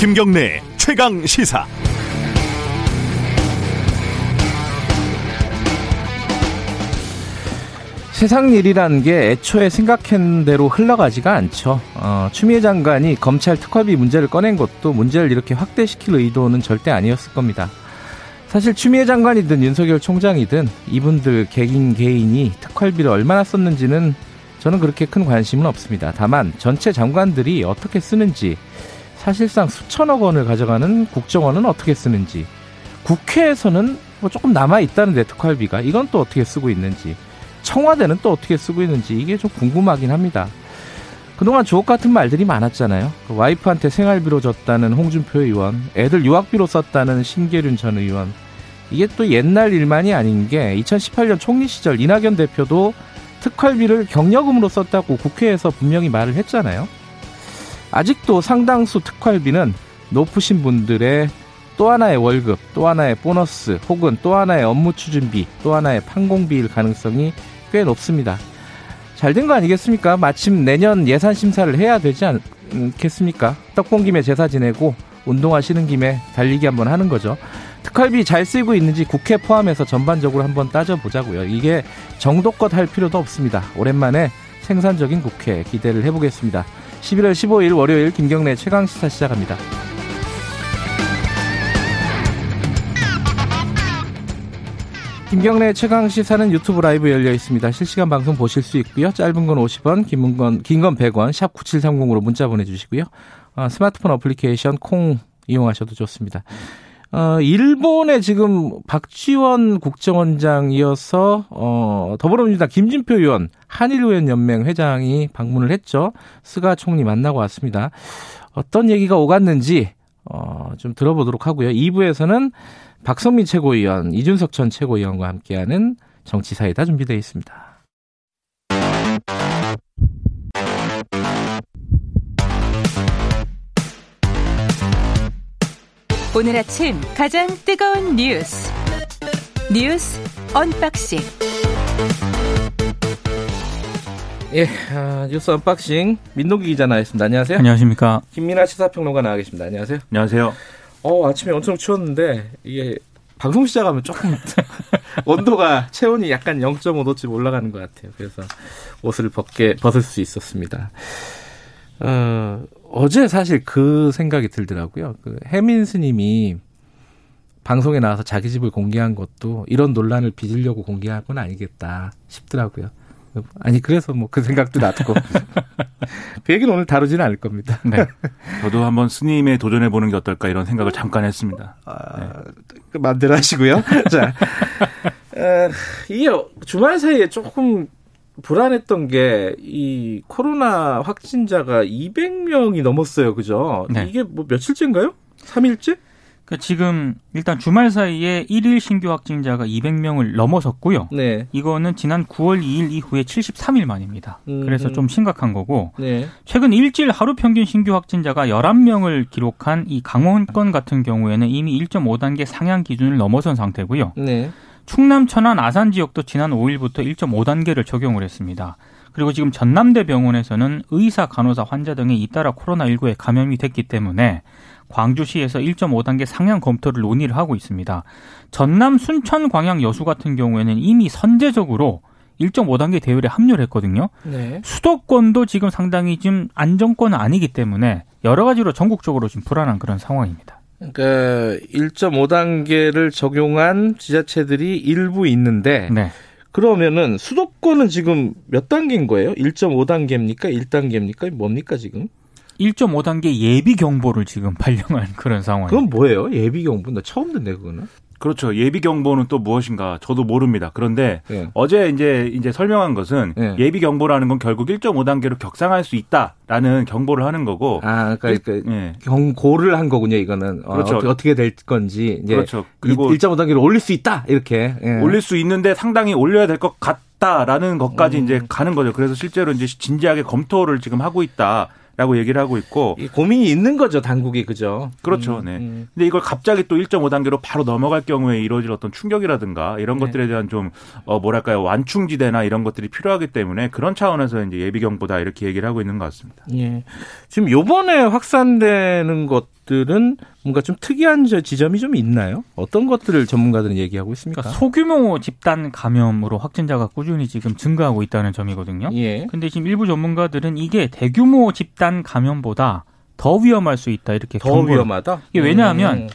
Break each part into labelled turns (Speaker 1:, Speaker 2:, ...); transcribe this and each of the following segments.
Speaker 1: 김경래 최강 시사.
Speaker 2: 세상 일이라는 게 애초에 생각한 대로 흘러가지가 않죠. 어, 추미애 장관이 검찰 특활비 문제를 꺼낸 것도 문제를 이렇게 확대시킬 의도는 절대 아니었을 겁니다. 사실 추미애 장관이든 윤석열 총장이든 이분들 개인 개인이 특활비를 얼마나 썼는지는 저는 그렇게 큰 관심은 없습니다. 다만 전체 장관들이 어떻게 쓰는지 사실상 수천억 원을 가져가는 국정원은 어떻게 쓰는지 국회에서는 뭐 조금 남아 있다는데 특활비가 이건 또 어떻게 쓰고 있는지 청와대는 또 어떻게 쓰고 있는지 이게 좀 궁금하긴 합니다. 그동안 주옥 같은 말들이 많았잖아요. 그 와이프한테 생활비로 줬다는 홍준표 의원, 애들 유학비로 썼다는 신계륜 전 의원. 이게 또 옛날 일만이 아닌 게 2018년 총리 시절 이낙연 대표도 특활비를 경력금으로 썼다고 국회에서 분명히 말을 했잖아요. 아직도 상당수 특활비는 높으신 분들의 또 하나의 월급, 또 하나의 보너스, 혹은 또 하나의 업무 추진비, 또 하나의 판공비일 가능성이 꽤 높습니다. 잘 된 거 아니겠습니까? 마침 내년 예산 심사를 해야 되지 않겠습니까? 떡본 김에 제사 지내고 운동하시는 김에 달리기 한번 하는 거죠. 특활비 잘 쓰고 있는지 국회 포함해서 전반적으로 한번 따져보자고요. 이게 정도껏 할 필요도 없습니다. 오랜만에 생산적인 국회 기대를 해보겠습니다. 11월 15일 월요일 김경래 최강 시사 시작합니다. 김경래 최강 시사는 유튜브 라이브 열려 있습니다. 실시간 방송 보실 수 있고요. 짧은 건 50원, 긴 건, 긴건 100원, 샵 9730으로 문자 보내 주시고요. 어, 스마트폰 어플리케이션 콩 이용하셔도 좋습니다. 어, 일본의 지금 박지원 국정원장이어서, 어, 더불어민주당 김진표 의원, 한일의원연맹 회장이 방문을 했죠. 스가 총리 만나고 왔습니다. 어떤 얘기가 오갔는지, 어, 좀 들어보도록 하고요. 2부에서는 박성민 최고위원, 이준석 전 최고위원과 함께하는 정치사이다 준비되어 있습니다.
Speaker 3: 오늘 아침 가장 뜨거운 뉴스 뉴스 언박싱
Speaker 2: 예, 아, 뉴스 언박싱 민노기 기자 나와있습니다. 안녕하세요.
Speaker 4: 안녕하십니까.
Speaker 2: 김민아 시사평론가 나와 계십니다. 안녕하세요.
Speaker 4: 안녕하세요.
Speaker 2: 어, 아침에 엄청 추웠는데 이게 방송 시작하면 조금 온도가 체온이 약간 0.5도쯤 올라가는 것 같아요. 그래서 옷을 벗게 벗을 수 있었습니다. 어, 어제 사실 그 생각이 들더라고요. 그 혜민 스님이 방송에 나와서 자기 집을 공개한 것도 이런 논란을 빚으려고 공개한 건 아니겠다 싶더라고요. 아니 그래서 뭐 그 생각도 났고 그 얘기는 오늘 다루지는 않을 겁니다.
Speaker 4: 네. 저도 한번 스님에 도전해 보는 게 어떨까 이런 생각을 잠깐 했습니다.
Speaker 2: 아, 네. 그 마음대로 하시고요. 자, 어, 이게 주말 사이에 조금 불안했던 게 이 코로나 확진자가 200명이 넘었어요. 그죠? 네. 이게 뭐 며칠째인가요? 3일째?
Speaker 4: 그러니까 지금 일단 주말 사이에 1일 신규 확진자가 200명을 넘어섰고요. 네. 이거는 지난 9월 2일 이후에 73일 만입니다. 음, 그래서 좀 심각한 거고 네. 최근 일주일 하루 평균 신규 확진자가 11명을 기록한 이 강원권 같은 경우에는 이미 1.5단계 상향 기준을 넘어선 상태고요. 네. 충남, 천안, 아산 지역도 지난 5일부터 1.5단계를 적용을 했습니다. 그리고 지금 전남대 병원에서는 의사, 간호사, 환자 등이 잇따라 코로나19에 감염이 됐기 때문에 광주시에서 1.5단계 상향 검토를 논의를 하고 있습니다. 전남 순천 광양 여수 같은 경우에는 이미 선제적으로 1.5단계 대열에 합류를 했거든요. 네. 수도권도 지금 상당히 좀 안정권은 아니기 때문에 여러 가지로 전국적으로 좀 불안한 그런 상황입니다.
Speaker 2: 그러니까 1.5단계를 적용한 지자체들이 일부 있는데 네. 그러면은 수도권은 지금 몇 단계인 거예요? 1.5단계입니까? 1단계입니까? 뭡니까 지금?
Speaker 4: 1.5단계 예비 경보를 지금 발령한 그런 상황.
Speaker 2: 그건 뭐예요? 예비 경보? 나 처음 듣네 그거는.
Speaker 4: 그렇죠. 예비 경보는 또 무엇인가 저도 모릅니다. 그런데 네. 어제 이제 이제 설명한 것은 네. 예비 경보라는 건 결국 1.5 단계로 격상할 수 있다라는 경보를 하는 거고.
Speaker 2: 아, 그러니까, 그러니까 네. 경고를 한 거군요. 이거는 어, 그렇죠. 어, 떻게 될 건지.
Speaker 4: 그렇죠.
Speaker 2: 그리고 1.5 단계로 올릴 수 있다 이렇게.
Speaker 4: 예. 올릴 수 있는데 상당히 올려야 될 것 같 다라는 것까지 음. 이제 가는 거죠. 그래서 실제로 이제 진지하게 검토를 지금 하고 있다. 라고 얘기를 하고 있고
Speaker 2: 고민이 있는 거죠 당국이 그죠
Speaker 4: 그렇죠 음, 네 음. 근데 이걸 갑자기 또 1.5단계로 바로 넘어갈 경우에 이루어질 어떤 충격이라든가 이런 네. 것들에 대한 좀 어, 뭐랄까요 완충지대나 이런 것들이 필요하기 때문에 그런 차원에서 이제 예비경보다 이렇게 얘기를 하고 있는 것 같습니다
Speaker 2: 예 지금 요번에 확산되는 것 것들은 뭔가 좀 특이한 지점이 좀 있나요? 어떤 것들을 전문가들은 얘기하고 있습니까?
Speaker 4: 그러니까 소규모 집단 감염으로 확진자가 꾸준히 지금 증가하고 있다는 점이거든요. 예. 근데 지금 일부 전문가들은 이게 대규모 집단 감염보다 더 위험할 수 있다 이렇게
Speaker 2: 더 경고를. 위험하다.
Speaker 4: 이게 왜냐하면 음.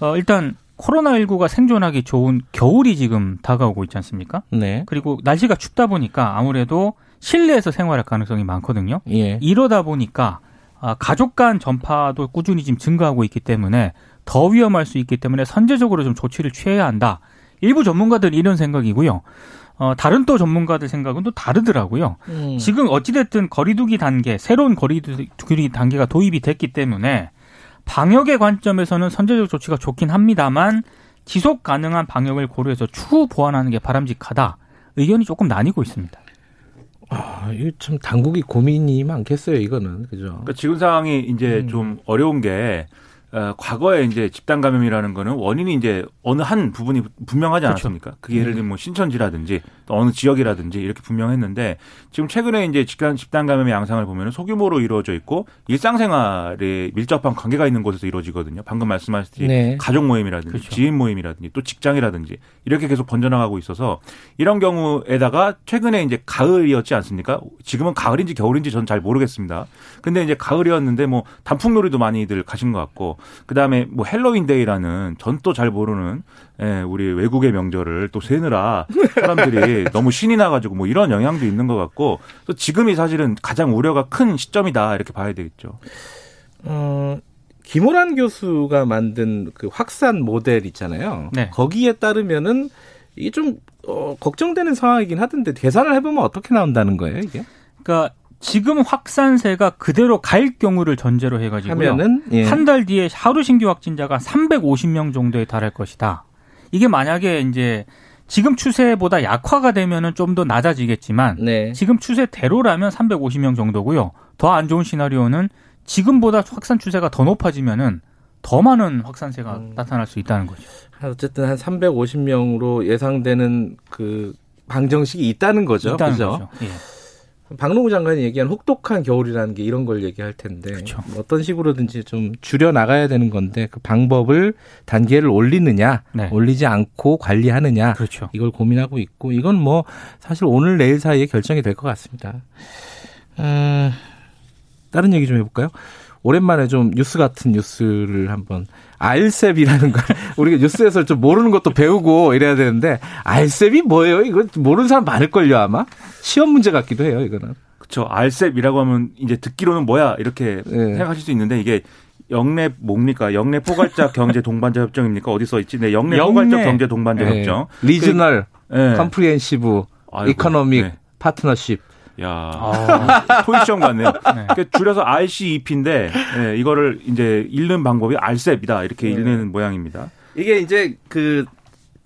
Speaker 4: 어, 일단 코로나19가 생존하기 좋은 겨울이 지금 다가오고 있지 않습니까? 네. 그리고 날씨가 춥다 보니까 아무래도 실내에서 생활할 가능성이 많거든요. 예. 이러다 보니까 아, 가족 간 전파도 꾸준히 지금 증가하고 있기 때문에 더 위험할 수 있기 때문에 선제적으로 좀 조치를 취해야 한다. 일부 전문가들 이런 생각이고요. 어, 다른 또 전문가들 생각은 또 다르더라고요. 음. 지금 어찌됐든 거리두기 단계, 새로운 거리두기 단계가 도입이 됐기 때문에 방역의 관점에서는 선제적 조치가 좋긴 합니다만 지속 가능한 방역을 고려해서 추후 보완하는 게 바람직하다. 의견이 조금 나뉘고 있습니다.
Speaker 2: 아, 이거 참 당국이 고민이 많겠어요, 이거는. 그죠?
Speaker 5: 그러니까 지금 상황이 이제 음. 좀 어려운 게 어, 과거에 이제 집단 감염이라는 거는 원인이 이제 어느 한 부분이 분명하지 그렇죠. 않았습니까? 그게 예를 들면 뭐 신천지라든지 또 어느 지역이라든지 이렇게 분명했는데 지금 최근에 이제 집단 집단 감염의 양상을 보면 소규모로 이루어져 있고 일상생활에 밀접한 관계가 있는 곳에서 이루어지거든요. 방금 말씀하셨듯이 네. 가족 모임이라든지 그렇죠. 지인 모임이라든지 또 직장이라든지 이렇게 계속 번져나가고 있어서 이런 경우에다가 최근에 이제 가을이었지 않습니까? 지금은 가을인지 겨울인지 저는 잘 모르겠습니다. 근데 이제 가을이었는데 뭐 단풍놀이도 많이들 가신 것 같고 그 다음에 뭐 핼러윈데이라는 전 또 잘 모르는 예, 우리 외국의 명절을 또 쇠느라 사람들이 너무 신이 나가지고 뭐 이런 영향도 있는 것 같고 또 지금이 사실은 가장 우려가 큰 시점이다 이렇게 봐야 되겠죠.
Speaker 2: 어, 김호란 교수가 만든 그 확산 모델 있잖아요. 네. 거기에 따르면은 이게 좀 어, 걱정되는 상황이긴 하던데 계산을 해보면 어떻게 나온다는 거예요 이게?
Speaker 4: 그러니까 지금 확산세가 그대로 갈 경우를 전제로 해가지고요. 예. 한달 뒤에 하루 신규 확진자가 350명 정도에 달할 것이다. 이게 만약에 이제 지금 추세보다 약화가 되면은 좀 더 낮아지겠지만 네. 지금 추세대로라면 350명 정도고요. 더 안 좋은 시나리오는 지금보다 확산 추세가 더 높아지면은 더 많은 확산세가 음. 나타날 수 있다는 거죠.
Speaker 2: 어쨌든 한 350명으로 예상되는 그 방정식이 있다는 거죠. 있다는 그죠? 거죠. 예. 박노구 장관이 얘기한 혹독한 겨울이라는 게 이런 걸 얘기할 텐데 그렇죠. 어떤 식으로든지 좀 줄여 나가야 되는 건데 그 방법을 단계를 올리느냐 네. 올리지 않고 관리하느냐 그렇죠. 이걸 고민하고 있고 이건 뭐 사실 오늘 내일 사이에 결정이 될 것 같습니다. 음, 다른 얘기 좀 해볼까요? 오랜만에 좀 뉴스 같은 뉴스를 한번 RCEP이라는 걸 우리가 뉴스에서 좀 모르는 것도 배우고 이래야 되는데 RCEP이 뭐예요? 이거 모르는 사람 많을걸요 아마 시험 문제 같기도 해요 이거는.
Speaker 5: 그렇죠. RCEP이라고 하면 이제 듣기로는 뭐야 이렇게 네. 생각하실 수 있는데 이게 역내 뭡니까? 역내 포괄적 경제 동반자 협정입니까? 어디 써 있지? 네, 역내, 역내. 포괄적 경제 동반자 네. 협정.
Speaker 2: Regional 그, Comprehensive Economic 네. 파트너십.
Speaker 5: 야, 아. 토익 시험 같네요. 네. 그러니까 줄여서 RCEP인데 네, 이거를 이제 읽는 방법이 RCEP이다 이렇게 네. 읽는 모양입니다.
Speaker 2: 이게 이제 그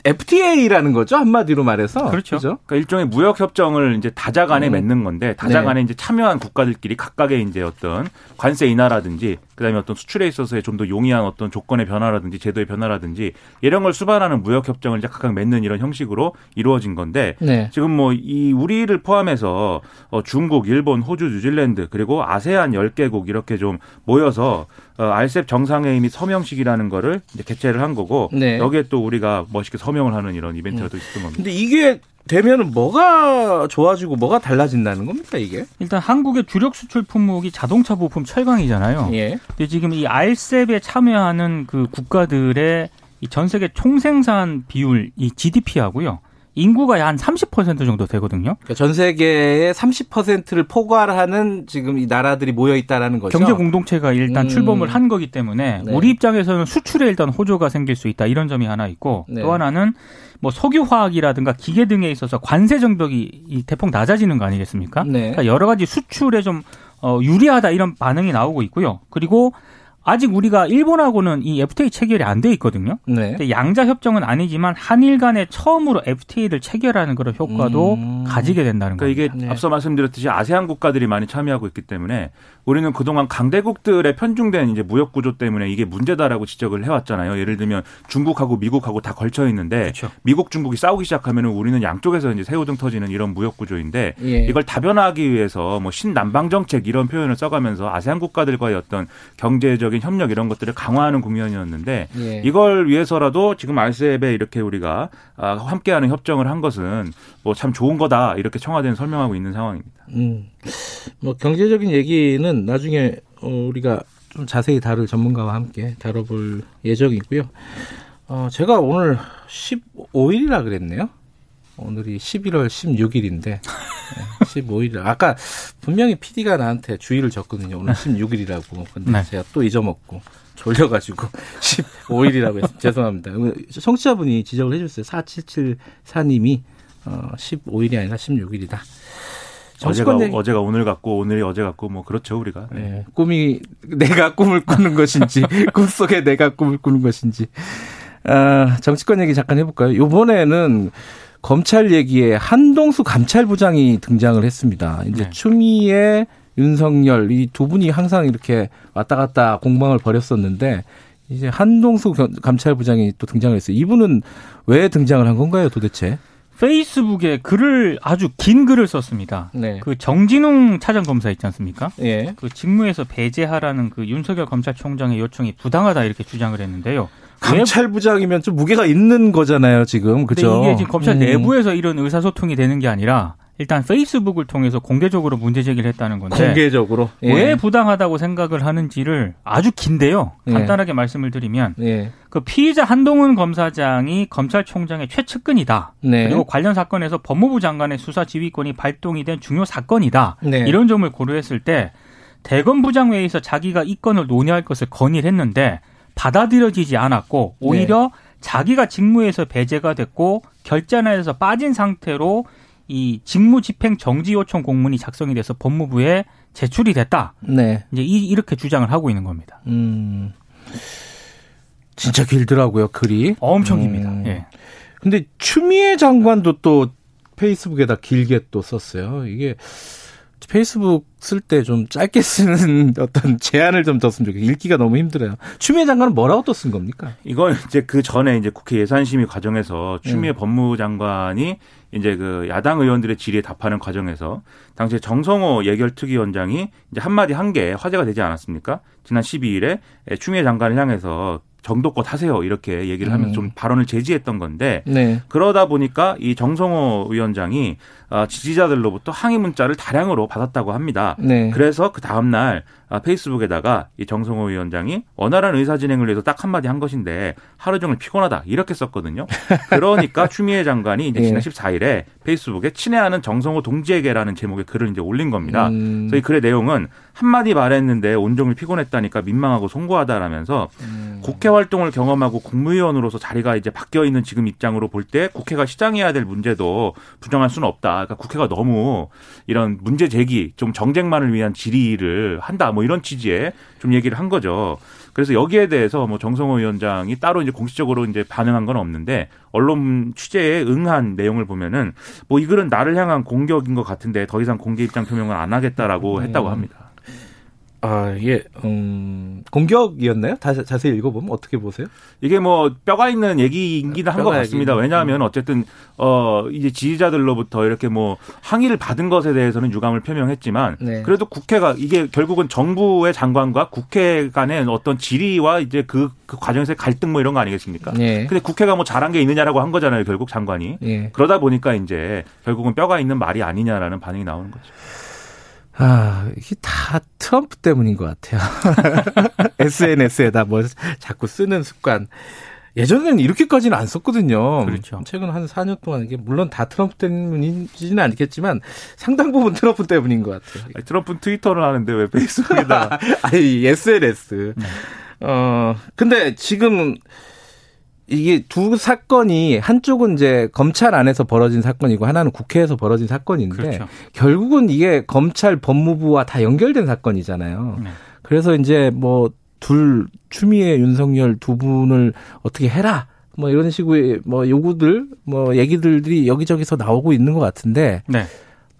Speaker 2: FTA라는 거죠 한마디로 말해서
Speaker 5: 그렇죠. 그렇죠? 그러니까 일종의 무역 협정을 이제 다자간에 음. 맺는 건데 다자간에 네. 이제 참여한 국가들끼리 각각의 이제 어떤 관세 인하라든지 그다음에 어떤 수출에 있어서의 좀 더 용이한 어떤 조건의 변화라든지 제도의 변화라든지 이런 걸 수반하는 무역 협정을 이제 각각 맺는 이런 형식으로 이루어진 건데 네. 지금 뭐 이 우리를 포함해서 어 중국, 일본, 호주, 뉴질랜드 그리고 아세안 10개국 이렇게 좀 모여서 어, 알셉 정상회의 및 서명식이라는 거를 이제 개최를 한 거고 네. 여기에 또 우리가 멋있게 서명을 하는 이런 이벤트가 음. 또 있었던 겁니다.
Speaker 2: 근데 이게 되면은 뭐가 좋아지고 뭐가 달라진다는 겁니까 이게?
Speaker 4: 일단 한국의 주력 수출 품목이 자동차 부품 철강이잖아요. 예. 근데 지금 이 알셉에 참여하는 그 국가들의 이 전 세계 총생산 비율 이 GDP하고요. 인구가 한 30% 정도 되거든요.
Speaker 2: 그러니까 전 세계의 30%를 포괄하는 지금 이 나라들이 모여 있다라는 거죠.
Speaker 4: 경제 공동체가 일단 음. 출범을 한 거기 때문에 네. 우리 입장에서는 수출에 일단 호조가 생길 수 있다 이런 점이 하나 있고 네. 또 하나는 뭐 석유 화학이라든가 기계 등에 있어서 관세 정벽이 대폭 낮아지는 거 아니겠습니까? 네. 그러니까 여러 가지 수출에 좀 어, 유리하다 이런 반응이 나오고 있고요. 그리고 아직 우리가 일본하고는 이 FTA 체결이 안 돼 있거든요. 네. 양자 협정은 아니지만 한일 간에 처음으로 FTA를 체결하는 그런 효과도 음. 가지게 된다는
Speaker 5: 거예요. 그러니까 이게 네. 앞서 말씀드렸듯이 아세안 국가들이 많이 참여하고 있기 때문에 우리는 그동안 강대국들의 편중된 이제 무역 구조 때문에 이게 문제다라고 지적을 해왔잖아요. 예를 들면 중국하고 미국하고 다 걸쳐 있는데 그렇죠. 미국 중국이 싸우기 시작하면 우리는 양쪽에서 이제 새우등 터지는 이런 무역 구조인데 예. 이걸 다변화하기 위해서 뭐 신남방 정책 이런 표현을 써가면서 아세안 국가들과의 어떤 경제적 국제적인 협력 이런 것들을 강화하는 국면이었는데 예. 이걸 위해서라도 지금 알셉에 이렇게 우리가 아, 함께하는 협정을 한 것은 뭐 참 좋은 거다 이렇게 청와대는 설명하고 있는 상황입니다. 음,
Speaker 2: 뭐 경제적인 얘기는 나중에 어, 우리가 좀 자세히 다룰 전문가와 함께 다뤄볼 예정이고요. 어, 제가 오늘 15일이라 그랬네요. 오늘이 11월 16일인데 15일. 아까 분명히 PD가 나한테 주의를 줬거든요. 오늘 16일이라고. 근데 네. 제가 또 잊어먹고 졸려가지고 15일이라고 했어요. 죄송합니다. 청취자분이 지적을 해주셨어요. 4774님이 어, 15일이 아니라 16일이다.
Speaker 5: 어제가 얘기. 어제가 오늘 같고 오늘이 어제 같고 뭐 그렇죠 우리가. 네. 네.
Speaker 2: 꿈이 내가 꿈을 꾸는 것인지 꿈속에 내가 꿈을 꾸는 것인지. 아, 정치권 얘기 잠깐 해볼까요? 요번에는 검찰 얘기에 한동수 감찰부장이 등장을 했습니다. 이제 네. 추미애 윤석열 이 두 분이 항상 이렇게 왔다 갔다 공방을 벌였었는데 이제 한동수 감찰부장이 또 등장을 했어요. 이분은 왜 등장을 한 건가요, 도대체?
Speaker 4: 페이스북에 글을 아주 긴 글을 썼습니다. 네. 그 정진웅 차장 검사 있지 않습니까? 예. 그 직무에서 배제하라는 그 윤석열 검찰총장의 요청이 부당하다 이렇게 주장을 했는데요.
Speaker 2: 감찰부장이면 좀 무게가 있는 거잖아요, 지금. 그죠?
Speaker 4: 이게 지금 검찰 음. 내부에서 이런 의사소통이 되는 게 아니라 일단 페이스북을 통해서 공개적으로 문제 제기를 했다는 건데
Speaker 2: 공개적으로
Speaker 4: 예. 왜 부당하다고 생각을 하는지를 아주 긴데요. 예. 간단하게 예. 말씀을 드리면 예. 그 피의자 한동훈 검사장이 검찰총장의 최측근이다. 네. 그리고 관련 사건에서 법무부 장관의 수사 지휘권이 발동이 된 중요 사건이다. 네. 이런 점을 고려했을 때 대검 부장 회의에서 자기가 이 건을 논의할 것을 건의를 했는데 받아들여지지 않았고 오히려 네. 자기가 직무에서 배제가 됐고 결재안에서 빠진 상태로 이 직무 집행 정지 요청 공문이 작성이 돼서 법무부에 제출이 됐다. 네. 이제 이, 이렇게 주장을 하고 있는 겁니다. 음.
Speaker 2: 진짜 길더라고요, 글이.
Speaker 4: 엄청 깁니다. 음. 예.
Speaker 2: 근데 추미애 장관도 또 페이스북에다 길게 또 썼어요. 이게 페이스북 쓸 때 좀 짧게 쓰는 어떤 제한을 좀 뒀으면 좋겠어요. 읽기가 너무 힘들어요. 추미애 장관은 뭐라고 또 쓴 겁니까?
Speaker 5: 이건 이제 그 전에 이제 국회 예산심의 과정에서 추미애 네. 법무장관이 이제 그 야당 의원들의 질의에 답하는 과정에서 당시에 정성호 예결특위원장이 이제 한마디 한 게 화제가 되지 않았습니까? 지난 12일에 추미애 장관을 향해서 정도껏 하세요 이렇게 얘기를 하면서 음. 좀 발언을 제지했던 건데 네. 그러다 보니까 이 정성호 위원장이 아, 지지자들로부터 항의 문자를 다량으로 받았다고 합니다. 네. 그래서 그 다음 날 아, 페이스북에다가 이 정성호 위원장이 원활한 의사 진행을 위해서 딱 한마디 한 것인데 하루 종일 피곤하다 이렇게 썼거든요. 그러니까 추미애 장관이 이제 지난 14일에 페이스북에 친애하는 정성호 동지에게라는 제목의 글을 이제 올린 겁니다. 음. 그래서 이 글의 내용은 한마디 말했는데 온종일 피곤했다니까 민망하고 송구하다라면서 음. 국회 활동을 경험하고 국무위원으로서 자리가 이제 바뀌어 있는 지금 입장으로 볼 때 국회가 시장해야 될 문제도 부정할 수는 없다. 그러니까 국회가 너무 이런 문제 제기, 좀 정쟁만을 위한 질의를 한다. 뭐 이런 취지의 좀 얘기를 한 거죠. 그래서 여기에 대해서 뭐 정성호 위원장이 따로 이제 공식적으로 이제 반응한 건 없는데 언론 취재에 응한 내용을 보면은 뭐 이 글은 나를 향한 공격인 것 같은데 더 이상 공개 입장 표명을 안 하겠다라고 음. 했다고 합니다.
Speaker 2: 아, 예, 음, 공격이었나요? 다, 자세히 읽어보면 어떻게 보세요?
Speaker 5: 이게 뭐 뼈가 있는 얘기이긴 한것 같습니다. 왜냐하면 음. 어쨌든 어 이제 지지자들로부터 이렇게 뭐 항의를 받은 것에 대해서는 유감을 표명했지만 네. 그래도 국회가 이게 결국은 정부의 장관과 국회 간의 어떤 질의와 이제 그, 그 과정에서의 갈등 뭐 이런 거 아니겠습니까? 네. 근데 국회가 뭐 잘한 게 있느냐라고 한 거잖아요, 결국 장관이. 네. 그러다 보니까 이제 결국은 뼈가 있는 말이 아니냐라는 반응이 나오는 거죠.
Speaker 2: 아, 이게 다 트럼프 때문인 것 같아요. SNS에다 뭐 자꾸 쓰는 습관. 예전에는 이렇게까지는 안 썼거든요. 그렇죠. 최근 한 4년 동안 이게 물론 다 트럼프 때문인지는 않겠지만 상당 부분 트럼프 때문인 것 같아요.
Speaker 5: 아니, 트럼프는 트위터를 하는데 왜 페이스북에다?
Speaker 2: 아니 SNS. 네. 어 근데 지금 이게 두 사건이 한쪽은 이제 검찰 안에서 벌어진 사건이고 하나는 국회에서 벌어진 사건인데 그렇죠. 결국은 이게 검찰 법무부와 다 연결된 사건이잖아요. 네. 그래서 이제 뭐 둘 추미애 윤석열 두 분을 어떻게 해라 뭐 이런 식의 뭐 요구들 뭐 얘기들이 여기저기서 나오고 있는 것 같은데 네.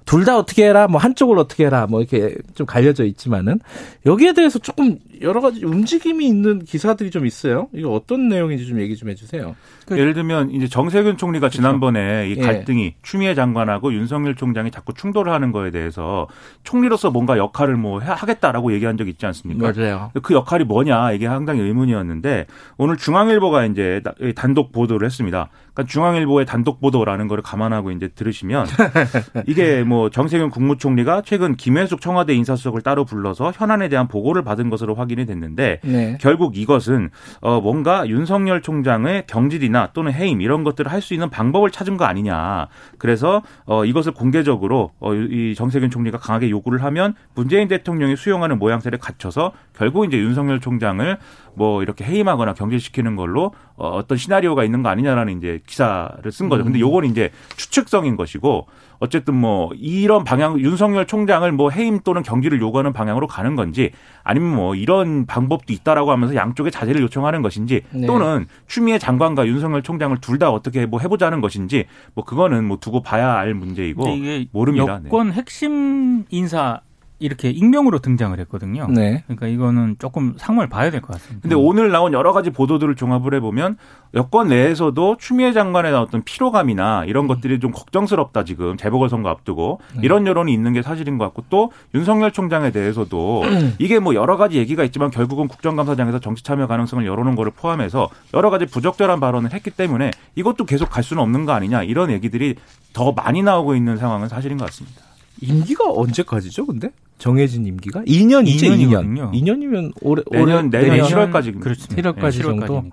Speaker 2: 둘다 어떻게 해라, 뭐 한쪽을 어떻게 해라, 뭐 이렇게 좀 갈려져 있지만은 여기에 대해서 조금 여러 가지 움직임이 있는 기사들이 좀 있어요. 이거 어떤 내용인지 좀 얘기 좀 해주세요.
Speaker 5: 그, 예를 들면 이제 정세균 총리가 그렇죠. 지난번에 이 예. 갈등이 예. 추미애 장관하고 윤석열 총장이 자꾸 충돌을 하는 거에 대해서 총리로서 뭔가 역할을 뭐 하겠다라고 얘기한 적 있지 않습니까?
Speaker 2: 맞아요.
Speaker 5: 그 역할이 뭐냐 이게 상당히 의문이었는데 오늘 중앙일보가 이제 단독 보도를 했습니다. 그러니까 중앙일보의 단독 보도라는 거를 감안하고 이제 들으시면 이게 뭐 정세균 국무총리가 최근 김혜숙 청와대 인사수석을 따로 불러서 현안에 대한 보고를 받은 것으로 확 인이 됐는데 네. 결국 이것은 어 뭔가 윤석열 총장의 경질이나 또는 해임 이런 것들을 할 수 있는 방법을 찾은 거 아니냐. 그래서 어 이것을 공개적으로 어이 정세균 총리가 강하게 요구를 하면 문재인 대통령이 수용하는 모양새를 갖춰서 결국 이제 윤석열 총장을 뭐 이렇게 해임하거나 경질시키는 걸로 어, 어떤 시나리오가 있는 거 아니냐라는 이제 기사를 쓴 거죠. 근데 음. 요건 이제 추측성인 것이고 어쨌든 뭐 이런 방향 윤석열 총장을 뭐 해임 또는 경질을 요구하는 방향으로 가는 건지 아니면 뭐 이런 방법도 있다라고 하면서 양쪽에 자제를 요청하는 것인지 네. 또는 추미애 장관과 윤석열 총장을 둘 다 어떻게 뭐 해보자는 것인지 뭐 그거는 뭐 두고 봐야 알 문제이고 모릅니다.
Speaker 4: 여권 네. 핵심 인사 이렇게 익명으로 등장을 했거든요. 네. 그러니까 이거는 조금 상황을 봐야 될 것 같습니다.
Speaker 5: 근데 오늘 나온 여러 가지 보도들을 종합을 해보면 여권 내에서도 추미애 장관의 어떤 피로감이나 이런 것들이 좀 걱정스럽다 지금 재보궐선거 앞두고 네. 이런 여론이 있는 게 사실인 것 같고 또 윤석열 총장에 대해서도 이게 뭐 여러 가지 얘기가 있지만 결국은 국정감사장에서 정치 참여 가능성을 열어놓은 거를 포함해서 여러 가지 부적절한 발언을 했기 때문에 이것도 계속 갈 수는 없는 거 아니냐 이런 얘기들이 더 많이 나오고 있는 상황은 사실인 것 같습니다.
Speaker 2: 임기가 언제까지죠, 근데? 정해진 임기가? 2년이죠, 2년. 2년이면 올해,
Speaker 5: 내년, 내년, 내년 7월까지.
Speaker 2: 그렇죠. 7월까지 네, 정도.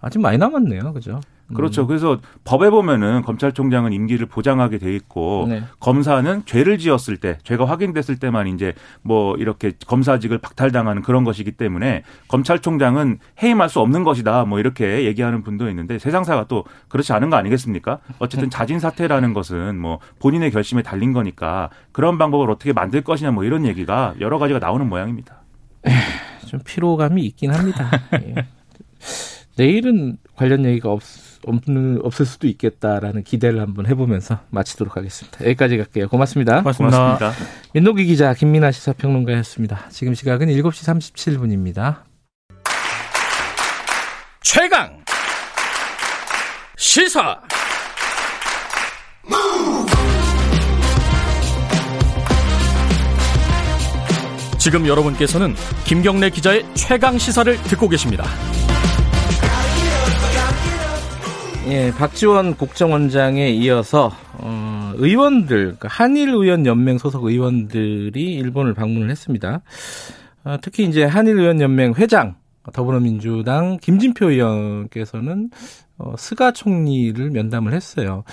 Speaker 2: 아직 많이 남았네요. 그죠?
Speaker 5: 그렇죠. 음. 그래서 법에 보면은 검찰총장은 임기를 보장하게 돼 있고 네. 검사는 죄를 지었을 때, 죄가 확인됐을 때만 이제 뭐 이렇게 검사직을 박탈당하는 그런 것이기 때문에 검찰총장은 해임할 수 없는 것이다. 뭐 이렇게 얘기하는 분도 있는데 세상사가 또 그렇지 않은 거 아니겠습니까? 어쨌든 네. 자진 사퇴라는 것은 뭐 본인의 결심에 달린 거니까 그런 방법을 어떻게 만들 것이냐 뭐 이런 얘기가 여러 가지가 나오는 모양입니다.
Speaker 2: 좀 피로감이 있긴 합니다. 예. 내일은 관련 얘기가 없, 없는, 없을 수도 있겠다라는 기대를 한번 해보면서 마치도록 하겠습니다. 여기까지 갈게요. 고맙습니다.
Speaker 4: 고맙습니다. 고맙습니다.
Speaker 2: 민노기 기자 김민아 시사평론가였습니다. 지금 시각은 7시 37분입니다.
Speaker 1: 최강 시사 지금 여러분께서는 김경래 기자의 최강 시사를 듣고 계십니다.
Speaker 2: 예, 박지원 국정원장에 이어서 어, 의원들, 그러니까 한일 의원 연맹 소속 의원들이 일본을 방문을 했습니다. 어, 특히 이제 한일 의원 연맹 회장 더불어민주당 김진표 의원께서는 어, 스가 총리를 면담을 했어요.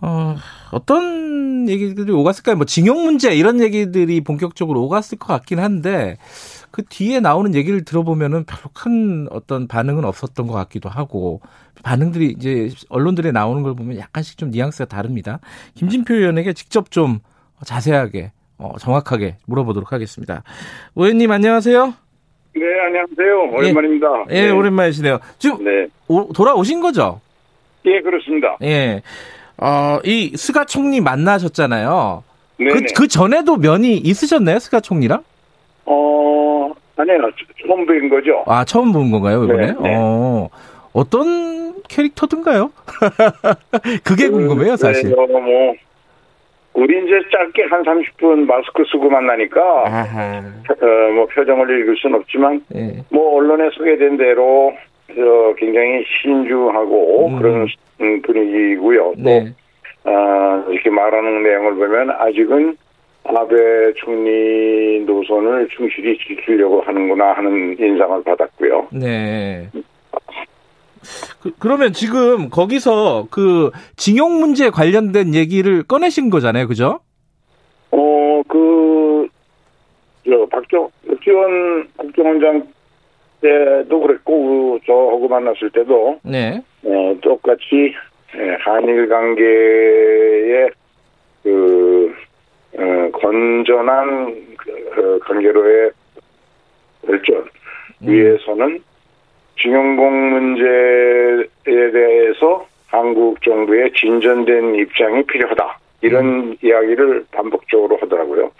Speaker 2: 어, 어떤 얘기들이 오갔을까요? 뭐 징용 문제 이런 얘기들이 본격적으로 오갔을 것 같긴 한데 그 뒤에 나오는 얘기를 들어보면은 별로 큰 어떤 반응은 없었던 것 같기도 하고 반응들이 이제 언론들에 나오는 걸 보면 약간씩 좀 뉘앙스가 다릅니다. 김진표 의원에게 직접 좀 자세하게 어, 정확하게 물어보도록 하겠습니다. 의원님 안녕하세요.
Speaker 6: 네 안녕하세요. 오랜만입니다.
Speaker 2: 예, 네. 예 오랜만이시네요. 지금 네. 오, 돌아오신 거죠?
Speaker 6: 예 그렇습니다.
Speaker 2: 예. 어, 이 스가 총리 만나셨잖아요. 네. 그, 그 전에도 면이 있으셨나요, 스가 총리랑?
Speaker 6: 어, 아니요. 처음 뵌 거죠.
Speaker 2: 아, 처음 본 건가요, 이번에? 네, 네. 어, 어떤 캐릭터든가요? 그게 궁금해요, 그, 사실. 네, 뭐,
Speaker 6: 우리 이제 짧게 한 30분 마스크 쓰고 만나니까, 어, 뭐 표정을 읽을 순 없지만, 네. 뭐 언론에 소개된 대로, 어, 굉장히 신중하고 음. 그런 분위기고요. 네. 또, 어, 이렇게 말하는 내용을 보면 아직은 아베 총리 노선을 충실히 지키려고 하는구나 하는 인상을 받았고요.
Speaker 2: 네. 그, 그러면 지금 거기서 그 징용 문제 관련된 얘기를 꺼내신 거잖아요, 그죠?
Speaker 6: 어, 그, 저, 박정, 박지원 국정원장 때도 그랬고, 저하고 만났을 때도. 네. 어, 똑같이, 예, 한일 관계의 그, 어, 건전한 그 관계로의 발전 음. 위해서는 징용공 문제에 대해서 한국 정부의 진전된 입장이 필요하다. 이런 음. 이야기를 반복적으로 하더라고요.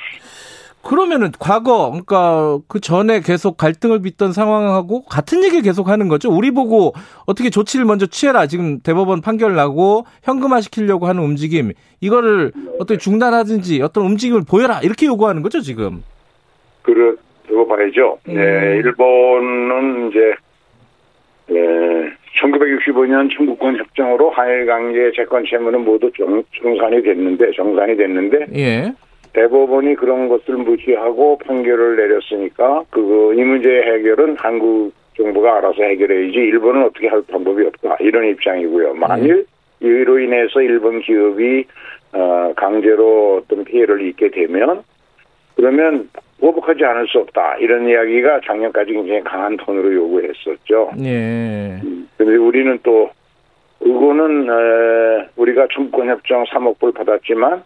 Speaker 2: 그러면은 과거 그러니까 그 전에 계속 갈등을 빚던 상황하고 같은 얘기를 계속 하는 거죠. 우리 보고 어떻게 조치를 먼저 취해라. 지금 대법원 판결 나고 현금화 시키려고 하는 움직임 이거를 어떻게 중단하든지 어떤 움직임을 보여라 이렇게 요구하는 거죠 지금.
Speaker 6: 그러고 봐야죠. 음. 네, 일본은 이제 네, 1965년 청구권 협정으로 한일 관계 채권 채무는 모두 정, 정산이 됐는데 정산이 됐는데 예. 대법원이 그런 것을 무시하고 판결을 내렸으니까 그 이 문제 해결은 한국 정부가 알아서 해결해야지 일본은 어떻게 할 방법이 없다 이런 입장이고요. 만일 네. 이로 인해서 일본 기업이 어, 강제로 어떤 피해를 입게 되면 그러면 보복하지 않을 수 없다 이런 이야기가 작년까지 굉장히 강한 톤으로 요구했었죠. 예. 그런데 우리는 또 그거는 에, 우리가 청구권 협정 3억 불 받았지만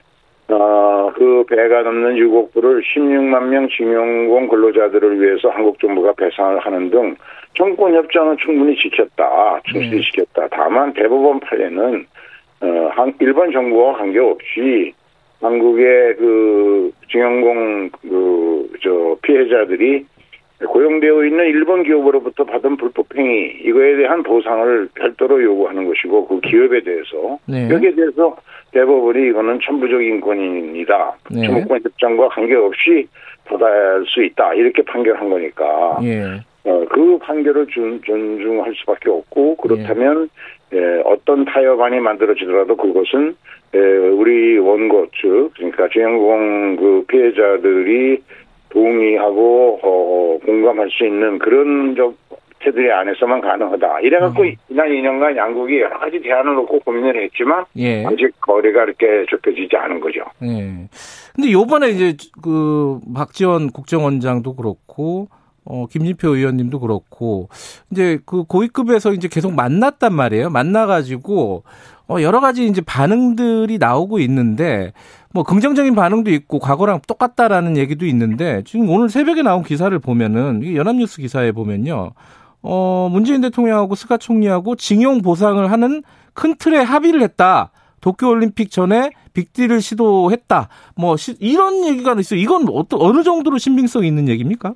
Speaker 6: 어, 그 배가 넘는 6억 불을 16만 명 징용공 근로자들을 위해서 한국 정부가 배상을 하는 등 청구권 협정은 충분히 지켰다, 충실시켰다. 네. 다만 대법원 판례는 어, 한, 일본 정부와 관계없이 한국의 그 징용공 그 저 피해자들이 고용되어 있는 일본 기업으로부터 받은 불법 행위 이거에 대한 보상을 별도로 요구하는 것이고 그 기업에 대해서 네. 여기에 대해서 대법원이 이거는 천부적 인권입니다. 네. 청구권 협정과 관계없이 받을 수 있다 이렇게 판결한 거니까 예. 어, 그 판결을 준, 존중할 수밖에 없고 그렇다면 예. 예, 어떤 타협안이 만들어지더라도 그것은 예, 우리 원고 측 그러니까 주인공 그 피해자들이 동의하고 어, 공감할 수 있는 그런 적 테두리 안에서만 가능하다. 이래갖고 음. 지난 2년간 양국이 여러 가지 대안을 놓고 고민을 했지만 예. 아직 거래가 이렇게 좁혀지지 않은 거죠. 예.
Speaker 2: 근데 요번에 이제 그 박지원 국정원장도 그렇고 어, 김진표 의원님도 그렇고, 이제 그 고위급에서 이제 계속 만났단 말이에요. 만나가지고, 어, 여러 가지 이제 반응들이 나오고 있는데, 뭐 긍정적인 반응도 있고, 과거랑 똑같다라는 얘기도 있는데, 지금 오늘 새벽에 나온 기사를 보면은, 연합뉴스 기사에 보면요. 어, 문재인 대통령하고 스가 총리하고 징용 보상을 하는 큰 틀에 합의를 했다. 도쿄올림픽 전에 빅딜을 시도했다. 뭐, 시, 이런 얘기가 있어요. 이건 어떤, 어느 정도로 신빙성이 있는 얘기입니까?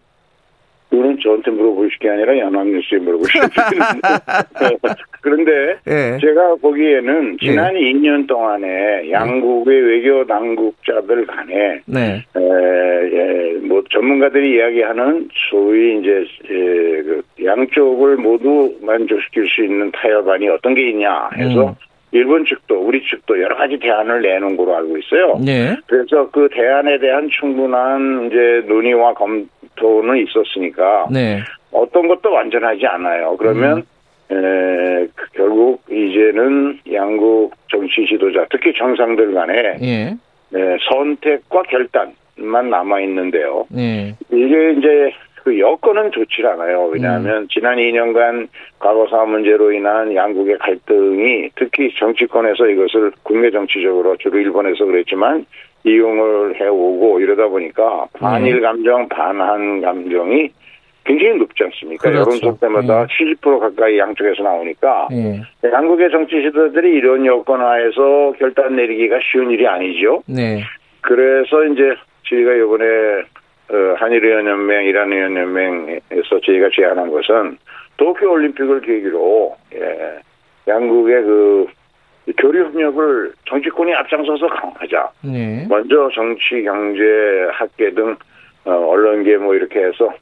Speaker 6: 그거는 저한테 물어보실 게 아니라 연합뉴스에 물어보시면 그런데 예. 제가 보기에는 지난 예. 2년 동안에 양국의 외교 당국자들 간에 네. 에, 에, 뭐 전문가들이 이야기하는 소위 이제 에, 그 양쪽을 모두 만족시킬 수 있는 타협안이 어떤 게 있냐 해서 음. 일본 측도 우리 측도 여러 가지 대안을 내놓은 걸로 알고 있어요. 네. 그래서 그 대안에 대한 충분한 이제 논의와 검 토는 있었으니까 네. 어떤 것도 완전하지 않아요. 그러면 음. 에, 그 결국 이제는 양국 정치 지도자 특히 정상들 간에 예. 에, 선택과 결단만 남아 있는데요. 예. 이게 이제 그 여건은 좋지 않아요. 왜냐하면 음. 지난 2년간 과거사 문제로 인한 양국의 갈등이 특히 정치권에서 이것을 국내 정치적으로 주로 일본에서 그랬지만 이용을 해오고 이러다 보니까 반일 네. 감정, 반한 감정이 굉장히 높지 않습니까? 그렇죠. 여론조 때마다 네. 70% 가까이 양쪽에서 나오니까 네. 한국의 정치 지도들이 이런 여건 하에서 결단 내리기가 쉬운 일이 아니죠. 네. 그래서 이제 저희가 이번에 어, 한일의원연맹, 이란의원연맹에서 저희가 제안한 것은 도쿄올림픽을 계기로 예, 양국의 그 교류 협력을 정치권이 앞장서서 강화하자. 네. 먼저 정치, 경제, 학계 등 어, 언론계 뭐 이렇게 해서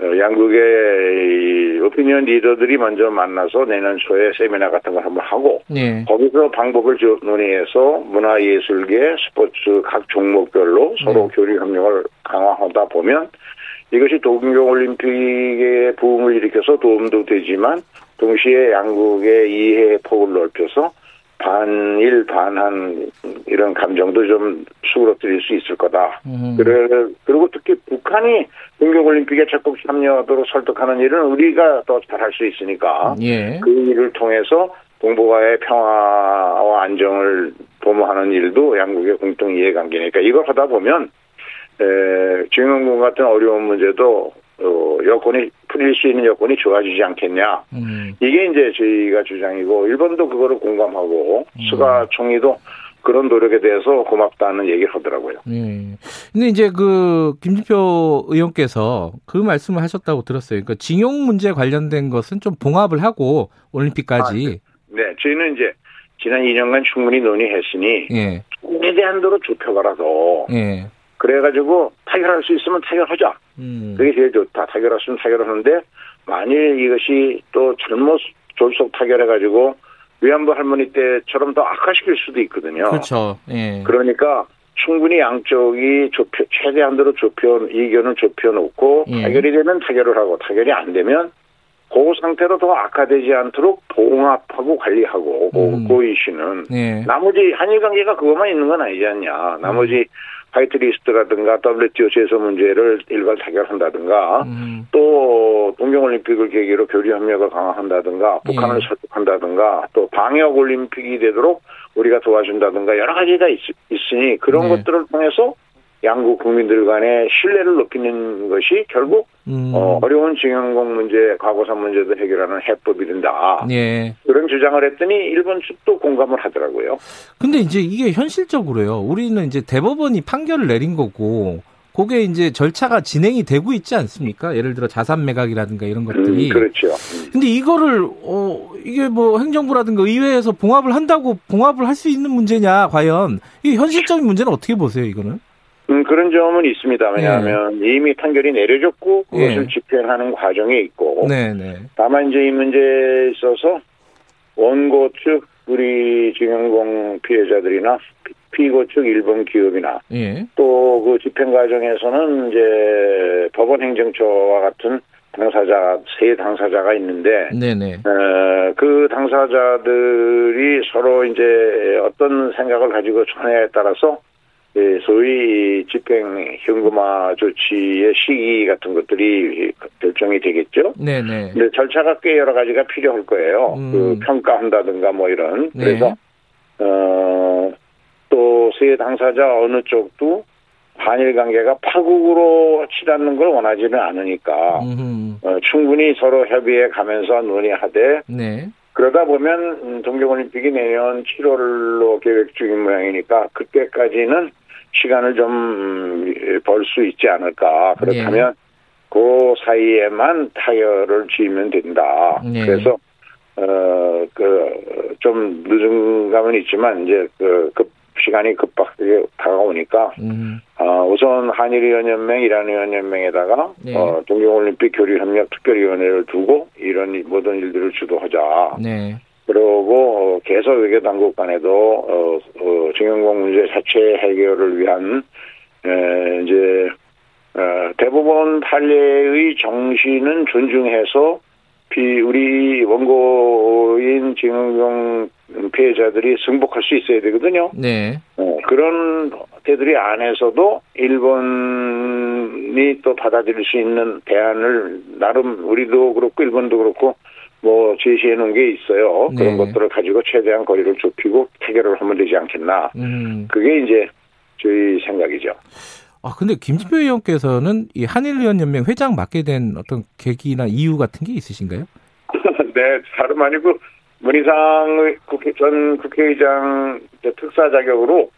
Speaker 6: 어, 양국의 오피니언 리더들이 먼저 만나서 내년 초에 세미나 같은 걸 한번 하고 네. 거기서 방법을 논의해서 문화예술계, 스포츠 각 종목별로 서로 네. 교류 협력을 강화하다 보면 이것이 동경올림픽의 부흥을 일으켜서 도움도 되지만 동시에 양국의 이해 폭을 넓혀서 반일 반한 이런 감정도 좀 수그러뜨릴 수 있을 거다. 음. 그래 그리고 특히 북한이 동경올림픽에 적극 참여하도록 설득하는 일은 우리가 더 잘할 수 있으니까 예. 그 일을 통해서 동북아의 평화와 안정을 도모하는 일도 양국의 공통 이해관계니까 이걸 하다 보면 에, 증영군 같은 어려운 문제도 어, 여건이 풀릴 수 있는 여건이 좋아지지 않겠냐. 음. 이게 이제 저희가 주장이고 일본도 그거를 공감하고 음. 수가 총리도 그런 노력에 대해서 고맙다는 얘기를 하더라고요. 네.
Speaker 2: 근데 이제 그 김진표 의원께서 그 말씀을 하셨다고 들었어요. 그러니까 징용 문제 관련된 것은 좀 봉합을 하고 올림픽까지.
Speaker 6: 아, 네. 네. 저희는 이제 지난 2년간 충분히 논의했으니 예. 최대한 도로 좁혀가라서 예. 그래가지고 타결할 수 있으면 타결하자. 음. 그게 제일 좋다. 타결할 수 있으면 타결하는데 만일 이것이 또 잘못 졸속 타결해가지고 위안부 할머니 때처럼 더 악화시킬 수도 있거든요.
Speaker 2: 그렇죠. 예.
Speaker 6: 그러니까 충분히 양쪽이 좁혀 최대한대로 좁혀 이견을 좁혀놓고 예. 타결이 되면 타결을 하고 타결이 안 되면 그 상태로 더 악화되지 않도록 봉합하고 관리하고 음. 그 이슈는 예. 나머지 한일 관계가 그것만 있는 건 아니지 않냐. 나머지 음. 화이트리스트라든가 WTO 제소 문제를 일괄 타결한다든가 음. 또 동경올림픽을 계기로 교류 협력을 강화한다든가 북한을 예. 설득한다든가 또 방역 올림픽이 되도록 우리가 도와준다든가 여러 가지가 있, 으니 그런 네. 것들을 통해서 양국 국민들 간의 신뢰를 높이는 것이 결국 음. 어, 려운 징용공 문제, 과거사 문제도 해결하는 해법이 된다. 예. 그런 주장을 했더니 일본 측도 공감을 하더라고요.
Speaker 2: 근데 이제 이게 현실적으로요. 우리는 이제 대법원이 판결을 내린 거고 그게 이제 절차가 진행이 되고 있지 않습니까? 예를 들어 자산 매각이라든가 이런 것들이.
Speaker 6: 음, 그렇죠.
Speaker 2: 근데 이거를 어 이게 뭐 행정부라든가 의회에서 봉합을 한다고 봉합을 할 수 있는 문제냐 과연 이 현실적인 문제는 어떻게 보세요 이거는?
Speaker 6: 음, 그런 점은 있습니다. 왜냐하면 네. 이미 판결이 내려졌고 그것을 네. 집행하는 과정에 있고 네, 네. 다만 이제 이 문제에 있어서 원고 측 우리 징용공 피해자들이나 피고 측 일본 기업이나 예. 또그 집행 과정에서는 이제 법원 행정처와 같은 당사자 세 당사자가 있는데 네네. 어, 그 당사자들이 서로 이제 어떤 생각을 가지고 전해에 따라서 예, 소위 집행 현금화 조치의 시기 같은 것들이 결정이 되겠죠. 네네. 근데 절차가 꽤 여러 가지가 필요할 거예요. 음. 그 평가한다든가 뭐 이런. 네. 그래서 어 또 세 당사자 어느 쪽도 한일 관계가 파국으로 치닫는 걸 원하지는 않으니까 어, 충분히 서로 협의해 가면서 논의하되 네. 그러다 보면 동계올림픽이 내년 7월로 계획 중인 모양이니까 그때까지는 시간을 좀 벌 수 있지 않을까. 그렇다면 예. 그 사이에만 타결을 지으면 된다. 예. 그래서 어 그 좀 늦은 감은 있지만 이제 그 급 시간이 급박하게 다가오니까 음. 어, 우선 한일위원연맹, 이란위원연맹에다가 네. 어, 동경올림픽 교류협력 특별위원회를 두고 이런 모든 일들을 주도하자. 네. 그리고 어, 계속 외교 당국 간에도 어, 어, 증영공 문제 자체 해결을 위한 에, 이제 어, 대법원 판례의 정신은 존중해서 비 우리 원고인 증영공 피해자들이 승복할 수 있어야 되거든요. 네. 어, 그런 때들이 안에서도 일본이 또 받아들일 수 있는 대안을 나름 우리도 그렇고 일본도 그렇고 뭐 제시해 놓은 게 있어요. 네. 그런 것들을 가지고 최대한 거리를 좁히고 해결을 하면 되지 않겠나. 음. 그게 이제 저희 생각이죠.
Speaker 2: 아 근데 김진표 의원께서는 이 한일위원연맹 회장 맡게 된 어떤 계기나 이유 같은 게 있으신가요?
Speaker 6: 네, 다름 아니고 문희상 국회 전 국회의장 특사 자격으로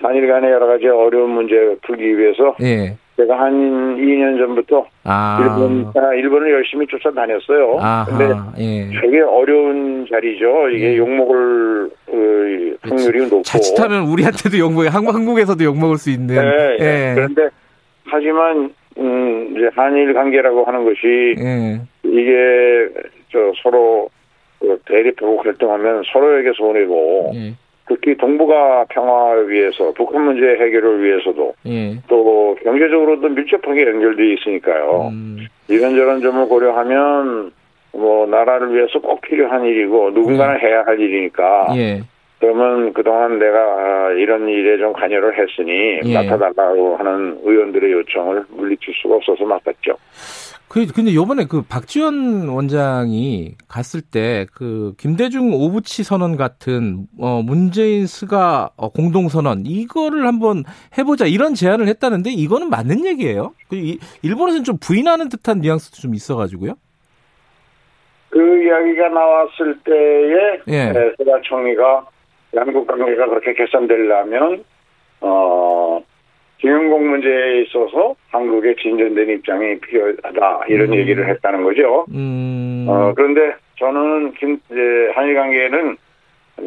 Speaker 6: 한일 간의 여러 가지 어려운 문제 풀기 위해서 예. 제가 한 2년 전부터 아. 일본 아, 일본을 열심히 쫓아다녔어요. 아하. 근데 예. 되게 어려운 자리죠. 이게 예. 욕먹을 그, 확률이 높고
Speaker 2: 자칫하면 우리한테도 욕먹, 한국에서도 욕먹을 수 있는. 네,
Speaker 6: 예. 그런데 하지만 음, 이제 한일 관계라고 하는 것이 예. 이게 저 서로 그 대립하고 결정하면 서로에게 손해고 예. 특히 동북아 평화를 위해서 북한 문제 해결을 위해서도 예. 또 경제적으로도 밀접하게 연결돼 있으니까요. 음. 이런저런 점을 고려하면 뭐 나라를 위해서 꼭 필요한 일이고 누군가는 예. 해야 할 일이니까 예. 그러면 그동안 내가 이런 일에 좀 관여를 했으니 예. 맡아달라고 하는 의원들의 요청을 물리칠 수가 없어서 맡았죠.
Speaker 2: 그, 근데 요번에 그 박지원 원장이 갔을 때 그 김대중 오부치 선언 같은 어 문재인 스가 어, 공동 선언 이거를 한번 해보자 이런 제안을 했다는데 이거는 맞는 얘기예요? 그 일본에서는 좀 부인하는 듯한 뉘앙스도 좀 있어가지고요.
Speaker 6: 그 이야기가 나왔을 때에 예. 스가 총리가 양국 관계가 그렇게 개선되려면 어 김영공 문제에 있어서 한국의 진전된 입장이 필요하다 이런 음. 얘기를 했다는 거죠. 음. 어, 그런데 저는 김, 이제 한일 관계는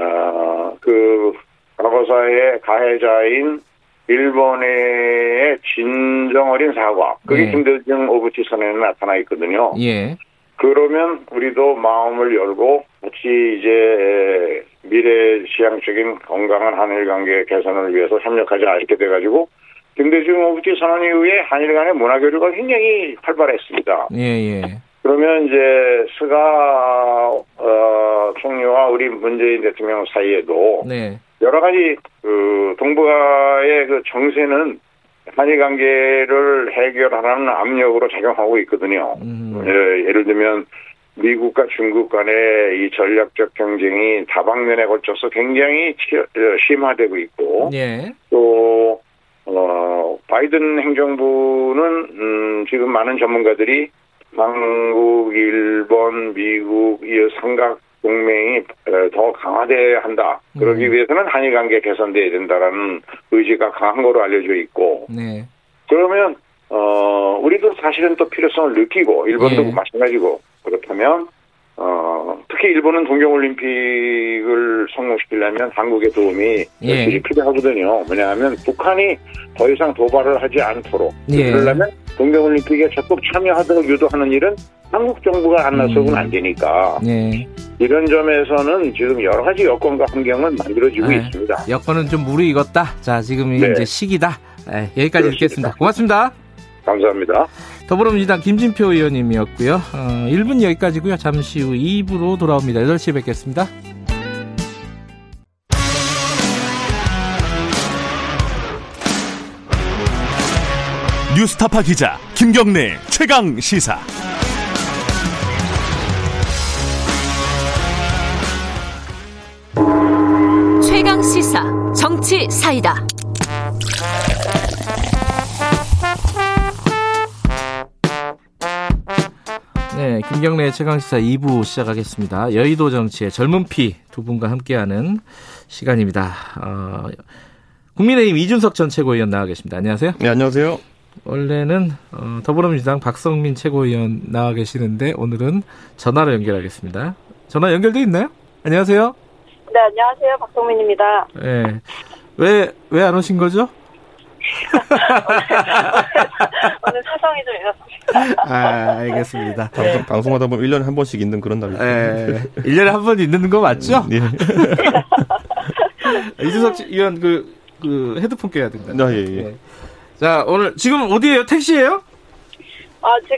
Speaker 6: 어, 그 과거사의 가해자인 일본의 진정 어린 사과 그게 예. 김대중 오부치 선언에 나타나 있거든요. 예. 그러면 우리도 마음을 열고 같이 이제 미래지향적인 건강한 한일 관계 개선을 위해서 협력하자 이렇게 돼가지고 김대중 오부티 선언 이후에 한일 간의 문화 교류가 굉장히 활발했습니다. 예, 예. 그러면 이제 스가 어, 총리와 우리 문재인 대통령 사이에도 네. 여러 가지 그 동북아의 그 정세는 한일 관계를 해결하라는 압력으로 작용하고 있거든요. 음. 예, 예를 들면 미국과 중국 간의 이 전략적 경쟁이 다방면에 걸쳐서 굉장히 어, 심화되고 있고 예. 또 어, 바이든 행정부는 음, 지금 많은 전문가들이 한국, 일본, 미국 이 삼각 동맹이 어, 더 강화돼야 한다. 그러기 음. 위해서는 한일 관계 개선돼야 된다라는 의지가 강한 거로 알려져 있고. 네. 그러면 어 우리도 사실은 또 필요성을 느끼고 일본도 네. 마찬가지고 그렇다면 어, 특히 일본은 동경올림픽을 성공시키려면 한국의 도움이 예. 필요하거든요. 왜냐하면 북한이 더 이상 도발을 하지 않도록. 예. 그러려면 동경올림픽에 적극 참여하도록 유도하는 일은 한국 정부가 안 나서고는 음. 안 되니까. 예. 이런 점에서는 지금 여러 가지 여건과 환경은 만들어지고 네. 있습니다.
Speaker 2: 여건은 좀 무르익었다. 자, 지금 네. 이제 시기다. 네, 여기까지 듣겠습니다. 고맙습니다.
Speaker 6: 감사합니다.
Speaker 2: 더불어민주당 김진표 의원님이었고요. 어, 1분 여기까지고요. 잠시 후 2부로 돌아옵니다. 8시에 뵙겠습니다.
Speaker 7: 뉴스타파 기자 김경래 최강 시사.
Speaker 3: 최강 시사 정치 사이다.
Speaker 2: 네, 김경래 최강시사 2부 시작하겠습니다. 여의도 정치의 젊은 피 두 분과 함께하는 시간입니다. 어, 국민의힘 이준석 전 최고위원 나와 계십니다. 안녕하세요.
Speaker 8: 네, 안녕하세요.
Speaker 2: 원래는 어, 더불어민주당 박성민 최고위원 나와 계시는데 오늘은 전화로 연결하겠습니다. 전화 연결돼 있나요? 안녕하세요.
Speaker 9: 네, 안녕하세요. 박성민입니다.
Speaker 2: 네. 왜, 왜 안 오신 거죠?
Speaker 9: 오늘 사정이 좀 있었습니다.
Speaker 2: 아, 알겠습니다.
Speaker 8: 방송, 네. 방송하다 보면 1년에 한 번씩 있는 그런 날이
Speaker 2: 네. 1년에 한 번 있는 거 맞죠? 네. 이준석 의원 그, 그 헤드폰 껴야 된다.
Speaker 8: 아, 예, 예. 네.
Speaker 2: 자, 오늘 지금 어디에요? 택시예요?
Speaker 9: 아, 지금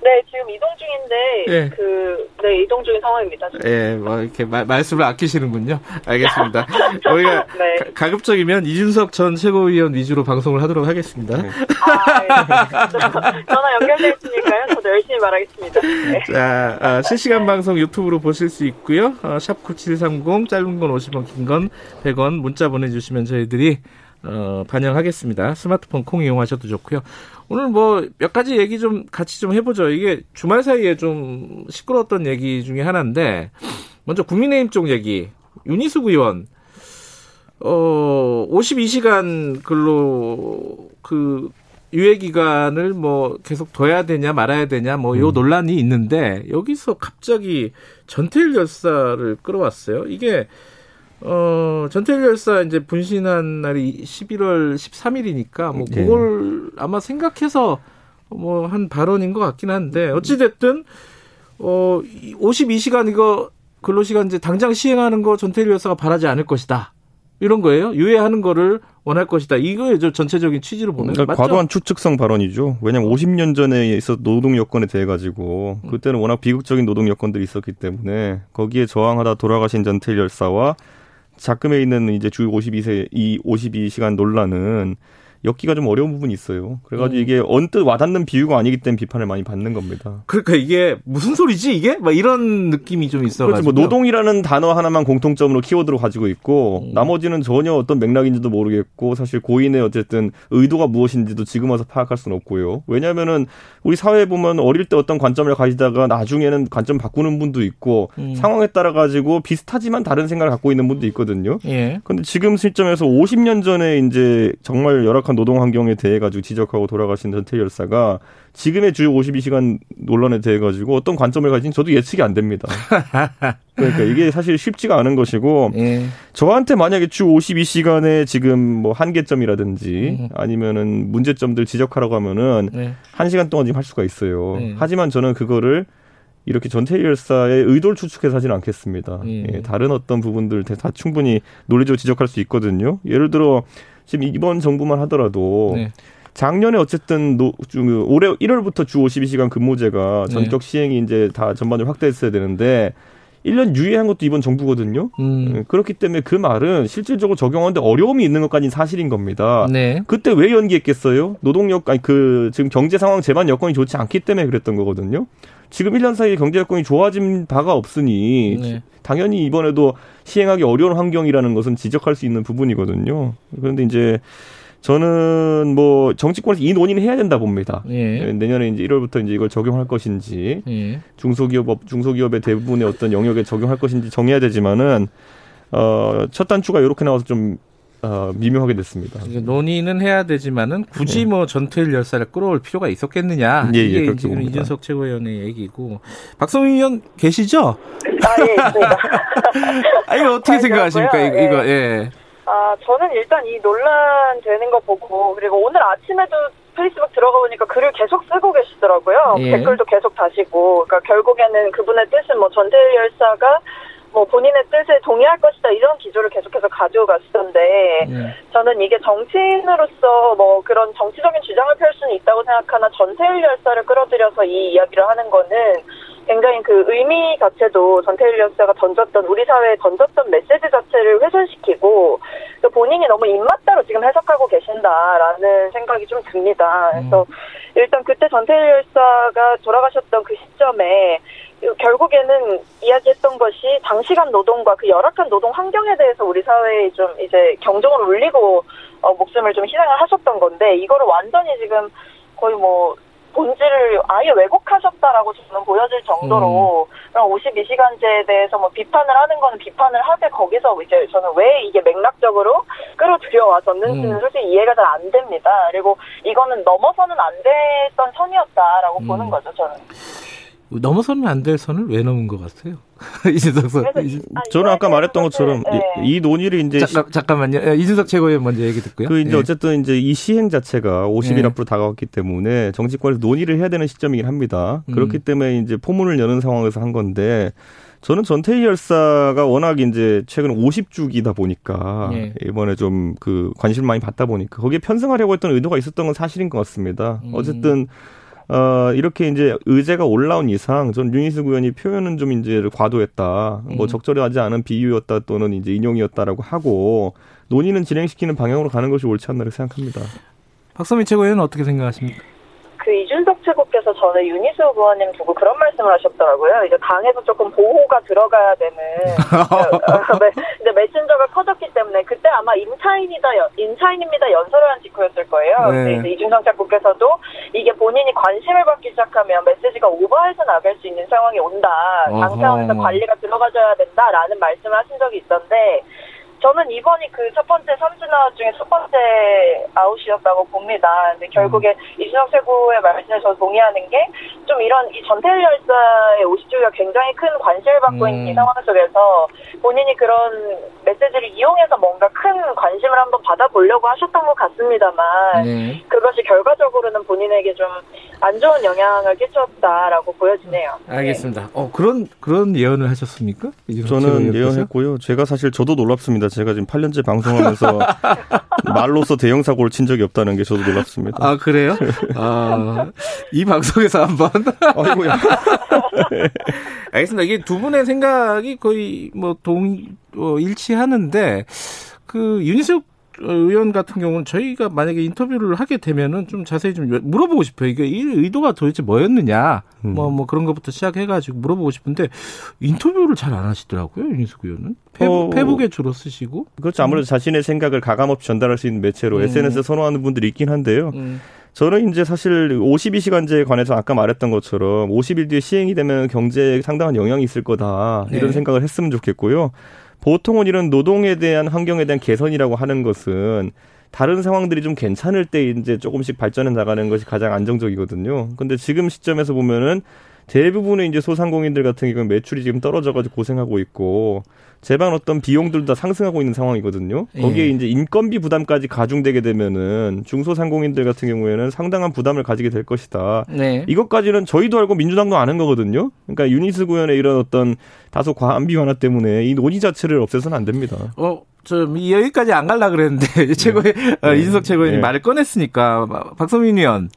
Speaker 9: 네, 지금 이동 중인데 예. 그 네, 이동 중인 상황입니다. 지금.
Speaker 2: 예, 뭐 이렇게 마, 말씀을 아끼시는군요. 알겠습니다. 우리가 네. 가, 급적이면 이준석 전 최고위원 위주로 방송을 하도록 하겠습니다. 네. 아,
Speaker 9: 예. 전화 연결돼 있으니까요. 저도 열심히 말하겠습니다. 네.
Speaker 2: 자, 아, 실시간 방송 유튜브로 보실 수 있고요. 어, 샵 9730 짧은 건 50원, 긴 건 100원 문자 보내주시면 저희들이 어, 반영하겠습니다. 스마트폰 콩 이용하셔도 좋고요. 오늘 뭐 몇 가지 얘기 좀 같이 좀 해보죠. 이게 주말 사이에 좀 시끄러웠던 얘기 중에 하나인데 먼저 국민의힘 쪽 얘기 윤희숙 의원 어 52시간 근로 그 유예 기간을 뭐 계속 둬야 되냐 말아야 되냐 뭐요 음. 논란이 있는데 여기서 갑자기 전태일 열사를 끌어왔어요. 이게 어, 전태일 열사 이제 분신한 날이 11월 13일이니까 뭐 네. 그걸 아마 생각해서 뭐 한 발언인 것 같긴 한데 어찌 됐든 어, 52시간 이거 근로시간 이제 당장 시행하는 거 전태일 열사가 바라지 않을 것이다. 이런 거예요. 유예하는 거를 원할 것이다. 이거예요. 전체적인 취지로 보면.
Speaker 8: 그러니까 과도한 추측성 발언이죠. 왜냐하면 50년 전에 있어 노동 여건에 대해 가지고 그때는 워낙 비극적인 노동 여건들이 있었기 때문에 거기에 저항하다 돌아가신 전태일 열사와 작금에 있는 이제 주 52세 이 52시간 논란은 엮기가 좀 어려운 부분이 있어요. 그래가지고 음. 이게 언뜻 와닿는 비유가 아니기 때문에 비판을 많이 받는 겁니다.
Speaker 2: 그러니까 이게 무슨 소리지 이게? 막 이런 느낌이 좀 있어가지고. 그렇죠.
Speaker 8: 뭐 노동이라는 단어 하나만 공통점으로 키워드로 가지고 있고 음. 나머지는 전혀 어떤 맥락인지도 모르겠고 사실 고인의 어쨌든 의도가 무엇인지도 지금 와서 파악할 수는 없고요. 왜냐하면은 우리 사회 에 보면 어릴 때 어떤 관점을 가지다가 나중에는 관점 바꾸는 분도 있고 음. 상황에 따라 가지고 비슷하지만 다른 생각을 갖고 있는 분도 있거든요. 예. 근데 지금 시점에서 50년 전에 이제 정말 열악 열악한 노동 환경에 대해 가지고 지적하고 돌아가신 전태 열사가 지금의 주 52시간 논란에 대해 가지고 어떤 관점을 가진 저도 예측이 안 됩니다. 그러니까 이게 사실 쉽지가 않은 것이고 예. 저한테 만약에 주 52시간에 지금 뭐 한계점이라든지 음. 아니면은 문제점들 지적하라고 하면은 네. 1시간 동안 지금 할 수가 있어요. 네. 하지만 저는 그거를 이렇게 전태 열사의 의도를 추측해서 하지는 않겠습니다. 예. 예, 다른 어떤 부분들 다 충분히 논리적으로 지적할 수 있거든요. 예를 들어 지금 이번 정부만 하더라도 네. 작년에 어쨌든 노, 주, 올해 1월부터 주 52시간 근무제가 네. 전격 네. 시행이 이제 다 전반적으로 확대했어야 되는데 1년 유예한 것도 이번 정부거든요. 음. 예, 그렇기 때문에 그 말은 실질적으로 적용하는데 어려움이 있는 것까지는 사실인 겁니다. 네. 그때 왜 연기했겠어요? 노동력 아니 그 지금 경제 상황 재반 여건이 좋지 않기 때문에 그랬던 거거든요. 지금 1년 사이에 경제 여건이 좋아진 바가 없으니 네. 당연히 이번에도 시행하기 어려운 환경이라는 것은 지적할 수 있는 부분이거든요. 그런데 이제 저는 뭐 정치권에서 이 논의는 해야 된다 봅니다. 예. 내년에 이제 1월부터 이제 이걸 적용할 것인지 예. 중소기업 중소기업의 대부분의 어떤 영역에 적용할 것인지 정해야 되지만은 어 첫 단추가 이렇게 나와서 좀 어, 미묘하게 됐습니다.
Speaker 2: 논의는 해야 되지만은 굳이 네. 뭐 전투일 열사를 끌어올 필요가 있었겠느냐. 예, 예, 이게 지금 봅니다. 이준석 최고위원의 얘기고 박성희 의원 계시죠?
Speaker 9: 아, 예, 있습니다.
Speaker 2: 아, 이거 어떻게 생각하십니까? 이거, 이거, 예.
Speaker 9: 아, 저는 일단 이 논란 되는 거 보고, 그리고 오늘 아침에도 페이스북 들어가 보니까 글을 계속 쓰고 계시더라고요. 예. 댓글도 계속 다시고, 그러니까 결국에는 그분의 뜻은 뭐 전태일 열사가 뭐 본인의 뜻에 동의할 것이다 이런 기조를 계속해서 가져갔었는데 예. 저는 이게 정치인으로서 뭐 그런 정치적인 주장을 펼 수는 있다고 생각하나 전태일 열사를 끌어들여서 이 이야기를 하는 거는 굉장히 그 의미 자체도 전태일 열사가 던졌던 우리 사회에 던졌던 메시지 자체를 훼손시키고 또 본인이 너무 입맛대로 지금 해석하고 계신다라는 생각이 좀 듭니다. 그래서 음. 일단 그때 전태일 열사가 돌아가셨던 그 시점에 결국에는 이야기했던 것이 장시간 노동과 그 열악한 노동 환경에 대해서 우리 사회에 좀 이제 경종을 울리고 어, 목숨을 좀 희생을 하셨던 건데 이거를 완전히 지금 거의 뭐 본질을 아예 왜곡하셨다라고 저는 보여질 정도로 음. 52시간제에 대해서 뭐 비판을 하는 거는 비판을 하되 거기서 이제 저는 왜 이게 맥락적으로 끌어들여와졌는지는 음. 솔직히 이해가 잘 안 됩니다. 그리고 이거는 넘어서는 안 됐던 선이었다라고 음. 보는 거죠, 저는.
Speaker 2: 넘어서면 안될 선을 왜 넘은 것 같아요? 이준석 선.
Speaker 8: 아, 저는 아까 말했던 것처럼 네. 이 논의를 이제
Speaker 2: 잠깐, 잠깐만요. 예, 이준석 최고위원 먼저 얘기 듣고요.
Speaker 8: 그 이제 네. 어쨌든 이제 이 시행 자체가 50일 네. 앞으로 다가왔기 때문에 정치권에서 논의를 해야 되는 시점이긴 합니다. 음. 그렇기 때문에 이제 포문을 여는 상황에서 한 건데 저는 전태희 열사가 워낙 이제 최근 50주기다 보니까 예. 이번에 좀 그 관심을 많이 받다 보니까 거기에 편승하려고 했던 의도가 있었던 건 사실인 것 같습니다. 음. 어쨌든 어, 이렇게 이제 의제가 올라온 이상 전 윤희숙 의원이 표현은 좀 이제 과도했다. 뭐 음. 뭐 적절하지 않은 비유였다 또는 이제 인용이었다라고 하고 논의는 진행시키는 방향으로 가는 것이 옳지 않나 생각합니다.
Speaker 2: 박선미 최고위원은 어떻게 생각하십니까?
Speaker 9: 그 이준석 최고께서 전에 윤희수 의원님 두고 그런 말씀을 하셨더라고요. 이제 당에서 조금 보호가 들어가야 되는 이제 메신저가 커졌기 때문에 그때 아마 임차인이다 임차인입니다 연설을 한 직후였을 거예요. 네. 근데 이제 이준석 최고께서도 이게 본인이 관심을 받기 시작하면 메시지가 오버해서 나갈 수 있는 상황이 온다. 당 차원에서 관리가 들어가줘야 된다라는 말씀을 하신 적이 있던데 저는 이번이 그 첫 번째 삼진 아웃 중에 첫 번째 아웃이었다고 봅니다. 근데 결국에 음. 이준석 최고의 말씀에 저 동의하는 게 좀 이런 이 전태일 열사의 50주기가 굉장히 큰 관심을 받고 음. 있는 이 상황 속에서 본인이 그런 메시지를 이용해서 뭔가 큰 관심을 한번 받아보려고 하셨던 것 같습니다만 네. 그것이 결과적으로는 본인에게 좀 안 좋은 영향을 끼쳤다라고 보여지네요.
Speaker 2: 알겠습니다. 네. 어 그런 그런 예언을 하셨습니까?
Speaker 8: 저는 예언했고요. 제가 사실 저도 놀랍습니다. 제가 지금 8년째 방송하면서 말로서 대형 사고를 친 적이 없다는 게 저도 놀랍습니다.
Speaker 2: 아 그래요? 아, 이 방송에서 한번. 아이고야. 알겠습니다. 이게 두 분의 생각이 거의 뭐 동, 어, 일치하는데, 그, 윤희숙 의원 같은 경우는 저희가 만약에 인터뷰를 하게 되면은 좀 자세히 좀 물어보고 싶어요. 이게 이 의도가 도대체 뭐였느냐, 음. 뭐, 뭐 그런 것부터 시작해가지고 물어보고 싶은데, 인터뷰를 잘 안 하시더라고요, 윤희숙 의원은. 페북, 어, 페북에 주로 쓰시고.
Speaker 8: 그렇죠. 아무래도 음. 자신의 생각을 가감없이 전달할 수 있는 매체로 음. SNS를 선호하는 분들이 있긴 한데요. 음. 저는 이제 사실 52시간제에 관해서 아까 말했던 것처럼 50일 뒤에 시행이 되면 경제에 상당한 영향이 있을 거다. 이런 네. 생각을 했으면 좋겠고요. 보통은 이런 노동에 대한 환경에 대한 개선이라고 하는 것은 다른 상황들이 좀 괜찮을 때 이제 조금씩 발전해 나가는 것이 가장 안정적이거든요. 근데 지금 시점에서 보면은 대부분의 이제 소상공인들 같은 경우는 매출이 지금 떨어져가지고 고생하고 있고 제반 어떤 비용들도 다 상승하고 있는 상황이거든요. 거기에 예. 이제 인건비 부담까지 가중되게 되면은 중소상공인들 같은 경우에는 상당한 부담을 가지게 될 것이다. 네. 이것까지는 저희도 알고 민주당도 아는 거거든요. 그러니까 유니스 구현의 이런 어떤 다소 과한 비완화 때문에 이 논의 자체를 없애서는 안 됩니다.
Speaker 2: 어, 저 여기까지 안 갈라 그랬는데 최고의 네. 어, 이준석 최고위원이 네. 말을 꺼냈으니까 박성민 의원.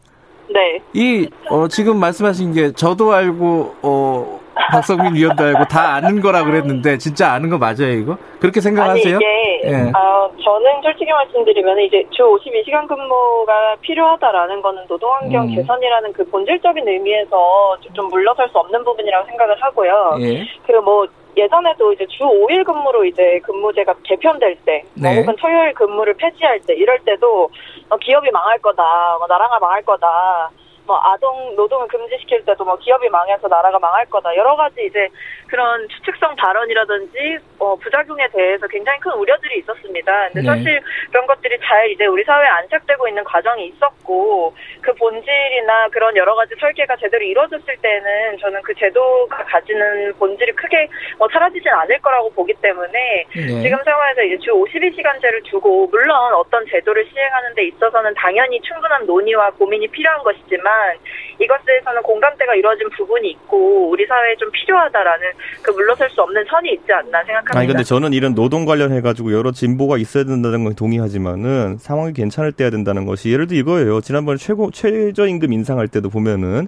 Speaker 9: 네.
Speaker 2: 이 어, 지금 말씀하신 게 저도 알고 어, 박성민 위원도 알고 다 아는 거라 그랬는데 진짜 아는 거 맞아요 이거? 그렇게 생각하세요?
Speaker 9: 아니 이게 예. 어, 저는 솔직히 말씀드리면 이제 주 52시간 근무가 필요하다라는 거는 노동환경 음. 개선이라는 그 본질적인 의미에서 좀 물러설 수 없는 부분이라고 생각을 하고요. 예. 그리고 뭐 예전에도 이제 주 5일 근무로 이제 근무제가 개편될 때, 네. 혹은 토요일 근무를 폐지할 때, 이럴 때도 어, 기업이 망할 거다, 뭐 나라가 망할 거다, 뭐 아동 노동을 금지시킬 때도 뭐 기업이 망해서 나라가 망할 거다 여러 가지 이제 그런 추측성 발언이라든지 어, 부작용에 대해서 굉장히 큰 우려들이 있었습니다. 근데 네. 사실 그런 것들이 잘 이제 우리 사회에 안착되고 있는 과정이 있었고 그 본질이나 그런 여러 가지 설계가 제대로 이루어졌을 때는 저는 그 제도가 가지는 본질이 크게 뭐 사라지진 않을 거라고 보기 때문에 네. 지금 상황에서 이제 주 52시간제를 두고 물론 어떤 제도를 시행하는 데 있어서는 당연히 충분한 논의와 고민이 필요한 것이지만 이것에 대해서는 공감대가 이루어진 부분이 있고 우리 사회에 좀 필요하다라는 그 물러설 수 없는 선이 있지 않나 생각합니다.
Speaker 8: 아니 근데 저는 이런 노동 관련해 가지고 여러 진보가 있어야 된다는 건 동의하지만은 상황이 괜찮을 때야 된다는 것이 예를 들어 이거예요. 지난번에 최고 최저임금 인상할 때도 보면은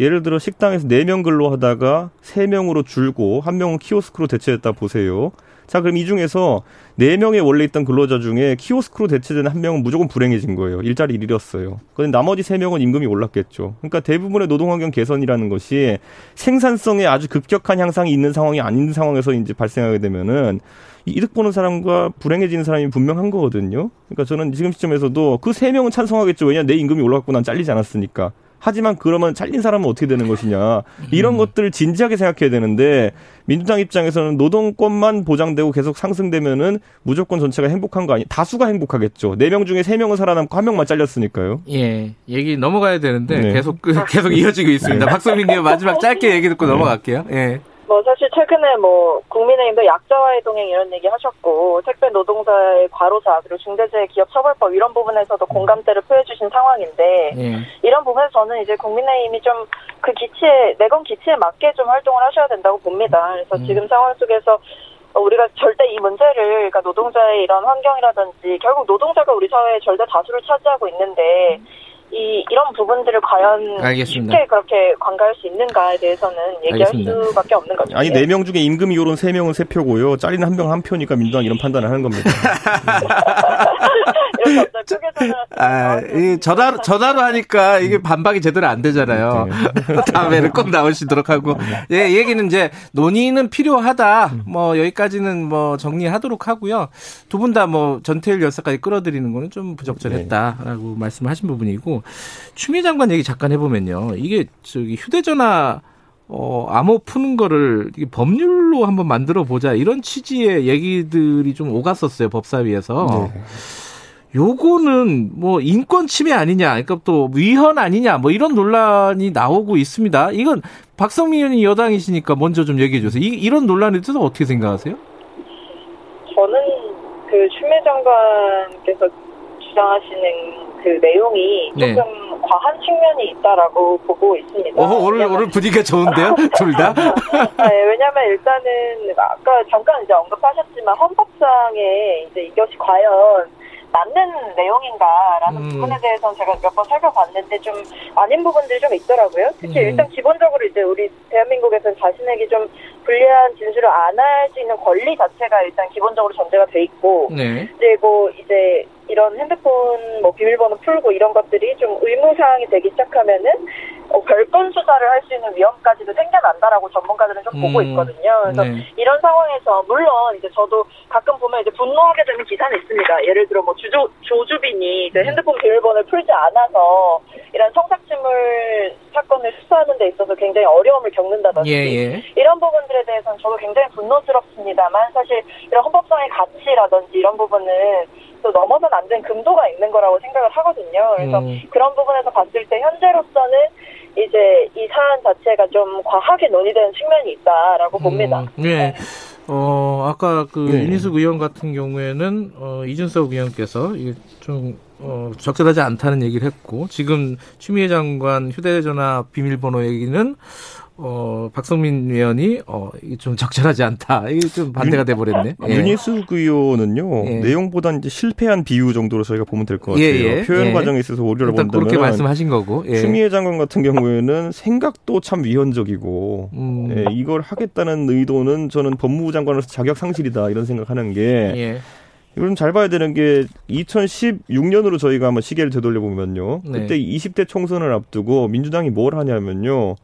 Speaker 8: 예를 들어 식당에서 4명 근로하다가 3명으로 줄고 1명은 키오스크로 대체했다 보세요. 자, 그럼 이 중에서 4명의 원래 있던 근로자 중에 키오스크로 대체된 한 명은 무조건 불행해진 거예요. 일자리를 잃었어요. 그런데 나머지 3명은 임금이 올랐겠죠. 그러니까 대부분의 노동환경 개선이라는 것이 생산성에 아주 급격한 향상이 있는 상황이 아닌 상황에서 이제 발생하게 되면은 이득 보는 사람과 불행해지는 사람이 분명한 거거든요. 그러니까 저는 지금 시점에서도 그 세 명은 찬성하겠죠. 왜냐 내 임금이 올라갔고 난 잘리지 않았으니까. 하지만 그러면 잘린 사람은 어떻게 되는 것이냐. 이런 음. 것들을 진지하게 생각해야 되는데 민주당 입장에서는 노동권만 보장되고 계속 상승되면은 무조건 전체가 행복한 거 아니? 다수가 행복하겠죠. 네 명 중에 세 명은 살아남고 한 명만 잘렸으니까요.
Speaker 2: 예, 얘기 넘어가야 되는데 네. 계속 계속 이어지고 있습니다. 네. 박성민 님 마지막 짧게 얘기 듣고 네. 넘어갈게요. 예.
Speaker 9: 뭐 사실 최근에 뭐 국민의힘도 약자와의 동행 이런 얘기 하셨고 택배 노동자의 과로사 그리고 중대재해기업처벌법 이런 부분에서도 공감대를 표해주신 상황인데 네. 이런 부분에서 저는 이제 국민의힘이 좀 그 기치에 내건 기치에 맞게 좀 활동을 하셔야 된다고 봅니다. 그래서 음. 지금 상황 속에서 우리가 절대 이 문제를 그러니까 노동자의 이런 환경이라든지 결국 노동자가 우리 사회의 절대 다수를 차지하고 있는데 음. 이 이런 부분들을 과연 알겠습니다. 쉽게 그렇게 관가할 수 있는가에 대해서는 얘기할 알겠습니다. 수밖에 없는 거죠.
Speaker 8: 아니 네 명 중에 임금이 오른 세 명은 세 표고요. 잘리는 한 명 한 표니까 민주당 이런 판단을 하는 겁니다.
Speaker 2: 아, 이 전화 전화로 하니까 이게 반박이 제대로 안 되잖아요. 네. 다음에는 꼭 나오시도록 하고 예 얘기는 이제 논의는 필요하다. 뭐 여기까지는 뭐 정리하도록 하고요. 두 분 다 뭐 전태일 열사까지 끌어들이는 거는 좀 부적절했다라고 네. 말씀하신 부분이고 추미애 장관 얘기 잠깐 해보면요. 이게 저기 휴대전화 어, 암호 푸는 거를 이게 법률로 한번 만들어 보자 이런 취지의 얘기들이 좀 오갔었어요 법사위에서. 네. 요거는 뭐 인권 침해 아니냐, 그러니까 또 위헌 아니냐, 뭐 이런 논란이 나오고 있습니다. 이건 박성민 의원이 여당이시니까 먼저 좀 얘기해 주세요. 이, 이런 논란에 대해서 어떻게 생각하세요?
Speaker 9: 저는 그 추미애 장관께서 주장하시는 그 내용이 네. 조금 과한 측면이 있다라고 보고 있습니다.
Speaker 2: 어, 오늘 오늘 분위기가 좋은데요, 둘 다?
Speaker 9: 네, 왜냐하면 일단은 아까 잠깐 이제 언급하셨지만 헌법상에 이제 이것이 과연 맞는 내용인가라는 음. 부분에 대해서는 제가 몇 번 살펴봤는데 좀 아닌 부분들이 좀 있더라고요. 특히 음. 일단 기본적으로 이제 우리 대한민국에서는 자신에게 좀 불리한 진술을 안 할 수 있는 권리 자체가 일단 기본적으로 전제가 돼 있고 네. 그리고 이제 이런 핸드폰 뭐 비밀번호 풀고 이런 것들이 좀 의무사항이 되기 시작하면은 어, 별건 수사를 할 수 있는 위험까지도 생겨난다라고 전문가들은 좀 음, 보고 있거든요. 그래서 네. 이런 상황에서 물론 이제 저도 가끔 보면 이제 분노하게 되는 기사는 있습니다. 예를 들어 뭐 주조, 조주빈이 이제 음. 핸드폰 비밀번호를 풀지 않아서 이런 성착취물 사건을 수사하는 데 있어서 굉장히 어려움을 겪는다든지 예, 예. 이런 부분들에 대해서는 저도 굉장히 분노스럽습니다만 사실 이런 헌법상의 가치라든지 이런 부분은 또 넘어선 안 된 금도가 있는 거라고 생각을 하거든요. 그래서 음. 그런 부분에서 봤을 때 현재로서는 이제 이 사안 자체가 좀 과하게 논의되는 측면이 있다라고 봅니다. 음,
Speaker 2: 네. 어, 아까 그 네. 윤희숙 의원 같은 경우에는 어, 이준석 의원께서 이게 좀 어, 적절하지 않다는 얘기를 했고 지금 추미애 장관 휴대전화 비밀번호 얘기는 어, 박성민 의원이 어, 이게 좀 적절하지 않다. 이게 좀 반대가 돼 버렸네.
Speaker 8: 예. 윤희숙 의원은요. 예. 내용보다는 이제 실패한 비유 정도로 저희가 보면 될 것 같아요. 예, 예. 표현 예. 과정에 있어서 오류를 본다면
Speaker 2: 그렇게 말씀하신 거고.
Speaker 8: 예. 추미애 장관 같은 경우에는 생각도 참 위헌적이고 음. 예, 이걸 하겠다는 의도는 저는 법무부 장관으로서 자격 상실이다 이런 생각하는 게 이걸 좀잘 봐야 되는 게 2016년으로 저희가 한번 시계를 되돌려 보면요. 네. 그때 20대 총선을 앞두고 민주당이 뭘 하냐면요.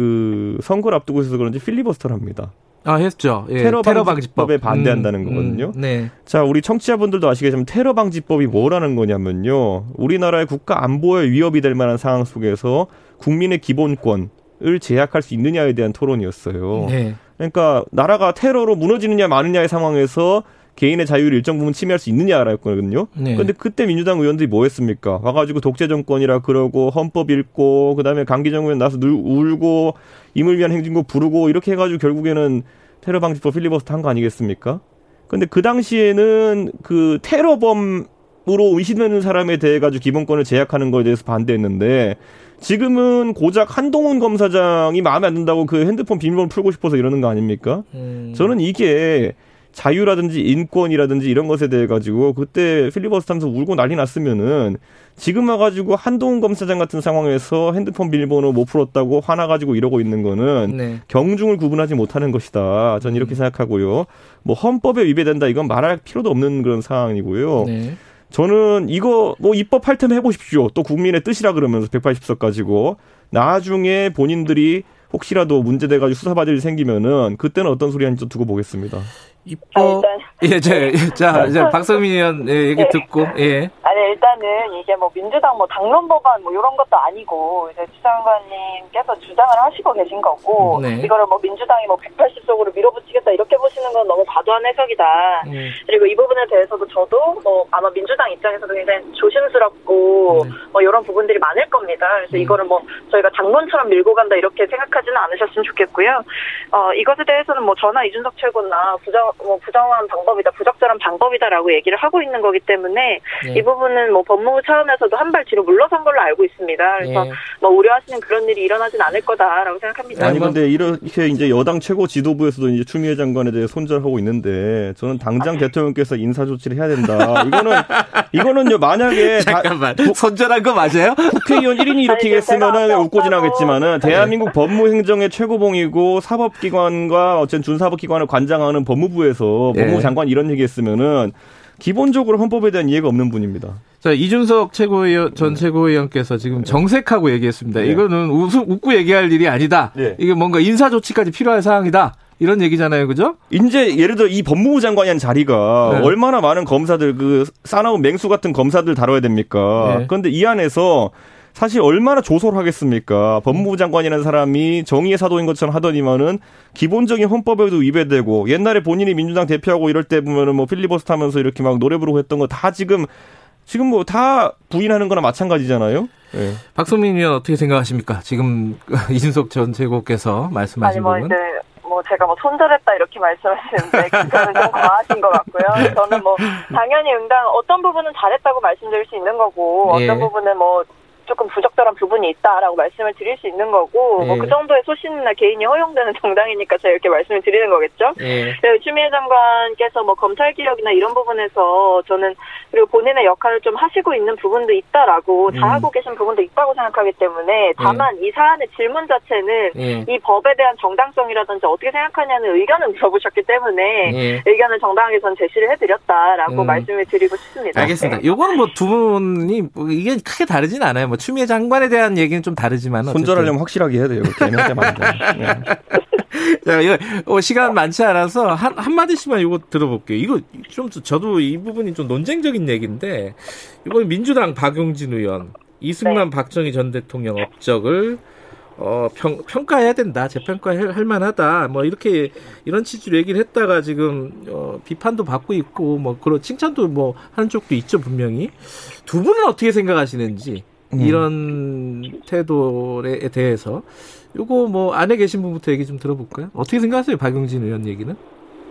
Speaker 8: 그 선거를 앞두고 있어서 그런지 필리버스터를 합니다.
Speaker 2: 아, 했죠.
Speaker 8: 예, 테러, 테러 방지법에 반대한다는 음, 거거든요. 음, 네. 자, 우리 청취자분들도 아시겠지만 테러 방지법이 뭐라는 거냐면요. 우리나라의 국가 안보에 위협이 될 만한 상황 속에서 국민의 기본권을 제약할 수 있느냐에 대한 토론이었어요. 네. 그러니까 나라가 테러로 무너지느냐 마느냐의 상황에서 개인의 자유를 일정 부분 침해할 수 있느냐라거든요. 네. 근데 그때 민주당 의원들이 뭐 했습니까? 와가지고 독재 정권이라 그러고 헌법 읽고 그다음에 강기정 의원 나서 늘 울고 임을 위한 행진곡 부르고 이렇게 해가지고 결국에는 테러 방지법 필리버스터 한 거 아니겠습니까? 근데 그 당시에는 그 테러범 으로 의심되는 사람에 대해 가지고 기본권을 제약하는 거에 대해서 반대했는데 지금은 고작 한동훈 검사장이 마음에 안 든다고 그 핸드폰 비밀번호 풀고 싶어서 이러는 거 아닙니까? 음. 저는 이게 자유라든지 인권이라든지 이런 것에 대해 가지고 그때 필리버스터 하면서 울고 난리 났으면은 지금 와가지고 한동훈 검사장 같은 상황에서 핸드폰 비밀번호 못 풀었다고 화나가지고 이러고 있는 거는 네. 경중을 구분하지 못하는 것이다. 전 이렇게 음. 생각하고요. 뭐 헌법에 위배된다 이건 말할 필요도 없는 그런 상황이고요. 네. 저는 이거 뭐 입법할 테면 해보십시오. 또 국민의 뜻이라 그러면서 180석 가지고 나중에 본인들이 혹시라도 문제돼가지고 수사받을 일이 생기면은 그때는 어떤 소리 하는지 두고 보겠습니다.
Speaker 2: 이뻐. 아, 예, 제, 자, 이제 박성민 의원 예, 얘기 네. 듣고, 예.
Speaker 9: 아니, 일단은 이게 뭐 민주당 뭐 당론 법안 뭐 이런 것도 아니고, 이제 추장관님께서 주장을 하시고 계신 거고, 네. 이거를 뭐 민주당이 뭐 180석으로 밀어붙이겠다 이렇게 보시는 건 너무 과도한 해석이다. 네. 그리고 이 부분에 대해서도 저도 뭐 아마 민주당 입장에서도 굉장히 조심스럽고, 네. 뭐 이런 부분들이 많을 겁니다. 그래서 음. 이거를 뭐 저희가 당론처럼 밀고 간다 이렇게 생각하지는 않으셨으면 좋겠고요. 어, 이것에 대해서는 뭐 저나 이준석 최고나 부장 뭐 부정한 방법이다, 부적절한 방법이다라고 얘기를 하고 있는 거기 때문에 네. 이 부분은 뭐 법무부 차원에서도 한 발 뒤로 물러선 걸로 알고 있습니다. 그래서 네. 뭐 우려하시는 그런 일이 일어나진 않을 거다라고 생각합니다.
Speaker 8: 아니 근데 이렇게 이제 여당 최고 지도부에서도 이제 추미애 장관에 대해 손절하고 있는데 저는 당장 아, 대통령께서 인사 조치를 해야 된다. 이거는 이거는요 만약에
Speaker 2: 잠깐만 다, 손절한 거 맞아요?
Speaker 8: 국회의원 1인이 이렇게 했으면은 웃고 지나겠지만은 대한민국 법무행정의 최고봉이고 사법기관과 어쨌든 준사법기관을 관장하는 법무부 의 정부에서 예. 법무부 장관 이런 얘기했으면은 기본적으로 헌법에 대한 이해가 없는 분입니다.
Speaker 2: 자 이준석 최고위원 전 최고위원께서 지금 정색하고 얘기했습니다. 네. 이거는 웃, 웃고 얘기할 일이 아니다. 네. 이게 뭔가 인사 조치까지 필요한 사항이다. 이런 얘기잖아요, 그죠?
Speaker 8: 이제 예를 들어 이 법무부 장관이 한 자리가 네. 얼마나 많은 검사들 그 싸나운 맹수 같은 검사들 다뤄야 됩니까? 네. 그런데 이 안에서 사실 얼마나 조소를 하겠습니까? 법무부 장관이라는 사람이 정의의 사도인 것처럼 하더니만은 기본적인 헌법에도 위배되고 옛날에 본인이 민주당 대표하고 이럴 때 보면은 뭐 필리버스터 하면서 이렇게 막 노래 부르고 했던 거 다 지금 지금 뭐 다 부인하는 거나 마찬가지잖아요.
Speaker 2: 네. 박성민 의원 어떻게 생각하십니까? 지금 이준석 전 최고께서 말씀하신 아니, 뭐 부분. 이제
Speaker 9: 뭐 제가 뭐 손절했다 이렇게 말씀하시는데 그거는 좀 과하신 것 같고요. 저는 뭐 당연히 응당 어떤 부분은 잘했다고 말씀드릴 수 있는 거고 어떤 예. 부분은 뭐 조금 부적절한 부분이 있다라고 말씀을 드릴 수 있는 거고 뭐 네. 뭐그 정도의 소신이나 개인이 허용되는 정당이니까 제가 이렇게 말씀을 드리는 거겠죠. 네. 그리고 추미애 장관께서 뭐 검찰 개혁이나 이런 부분에서 저는 그리고 본인의 역할을 좀 하시고 있는 부분도 있다라고 음. 잘하고 계신 부분도 있다고 생각하기 때문에 다만 네. 이 사안의 질문 자체는 네. 이 법에 대한 정당성이라든지 어떻게 생각하냐는 의견을 물어보셨기 때문에 네. 의견을 정당하게 전 제시를 해드렸다라고 음. 말씀을 드리고 싶습니다.
Speaker 2: 알겠습니다. 요거는 뭐 두 분이 뭐 이게 크게 다르진 않아요. 뭐 추미애 장관에 대한 얘기는 좀 다르지만
Speaker 8: 손절하려면 확실하게 해야 돼요. 개명때만 네.
Speaker 2: 자, 이거 어, 시간 많지 않아서 한, 한마디씩만 이거 들어볼게요. 이거 좀 저도 이 부분이 좀 논쟁적인 얘기인데 이번 민주당 박용진 의원, 이승만 네. 박정희 전 대통령 업적을 어, 평, 평가해야 된다, 재평가할 할 만하다, 뭐 이렇게 이런 취지로 얘기를 했다가 지금 어, 비판도 받고 있고 뭐 그런 칭찬도 뭐 하는 쪽도 있죠 분명히. 두 분은 어떻게 생각하시는지 음. 이런 태도에 대해서 요거 뭐 안에 계신 분부터 얘기 좀 들어볼까요? 어떻게 생각하세요, 박용진 의원 얘기는?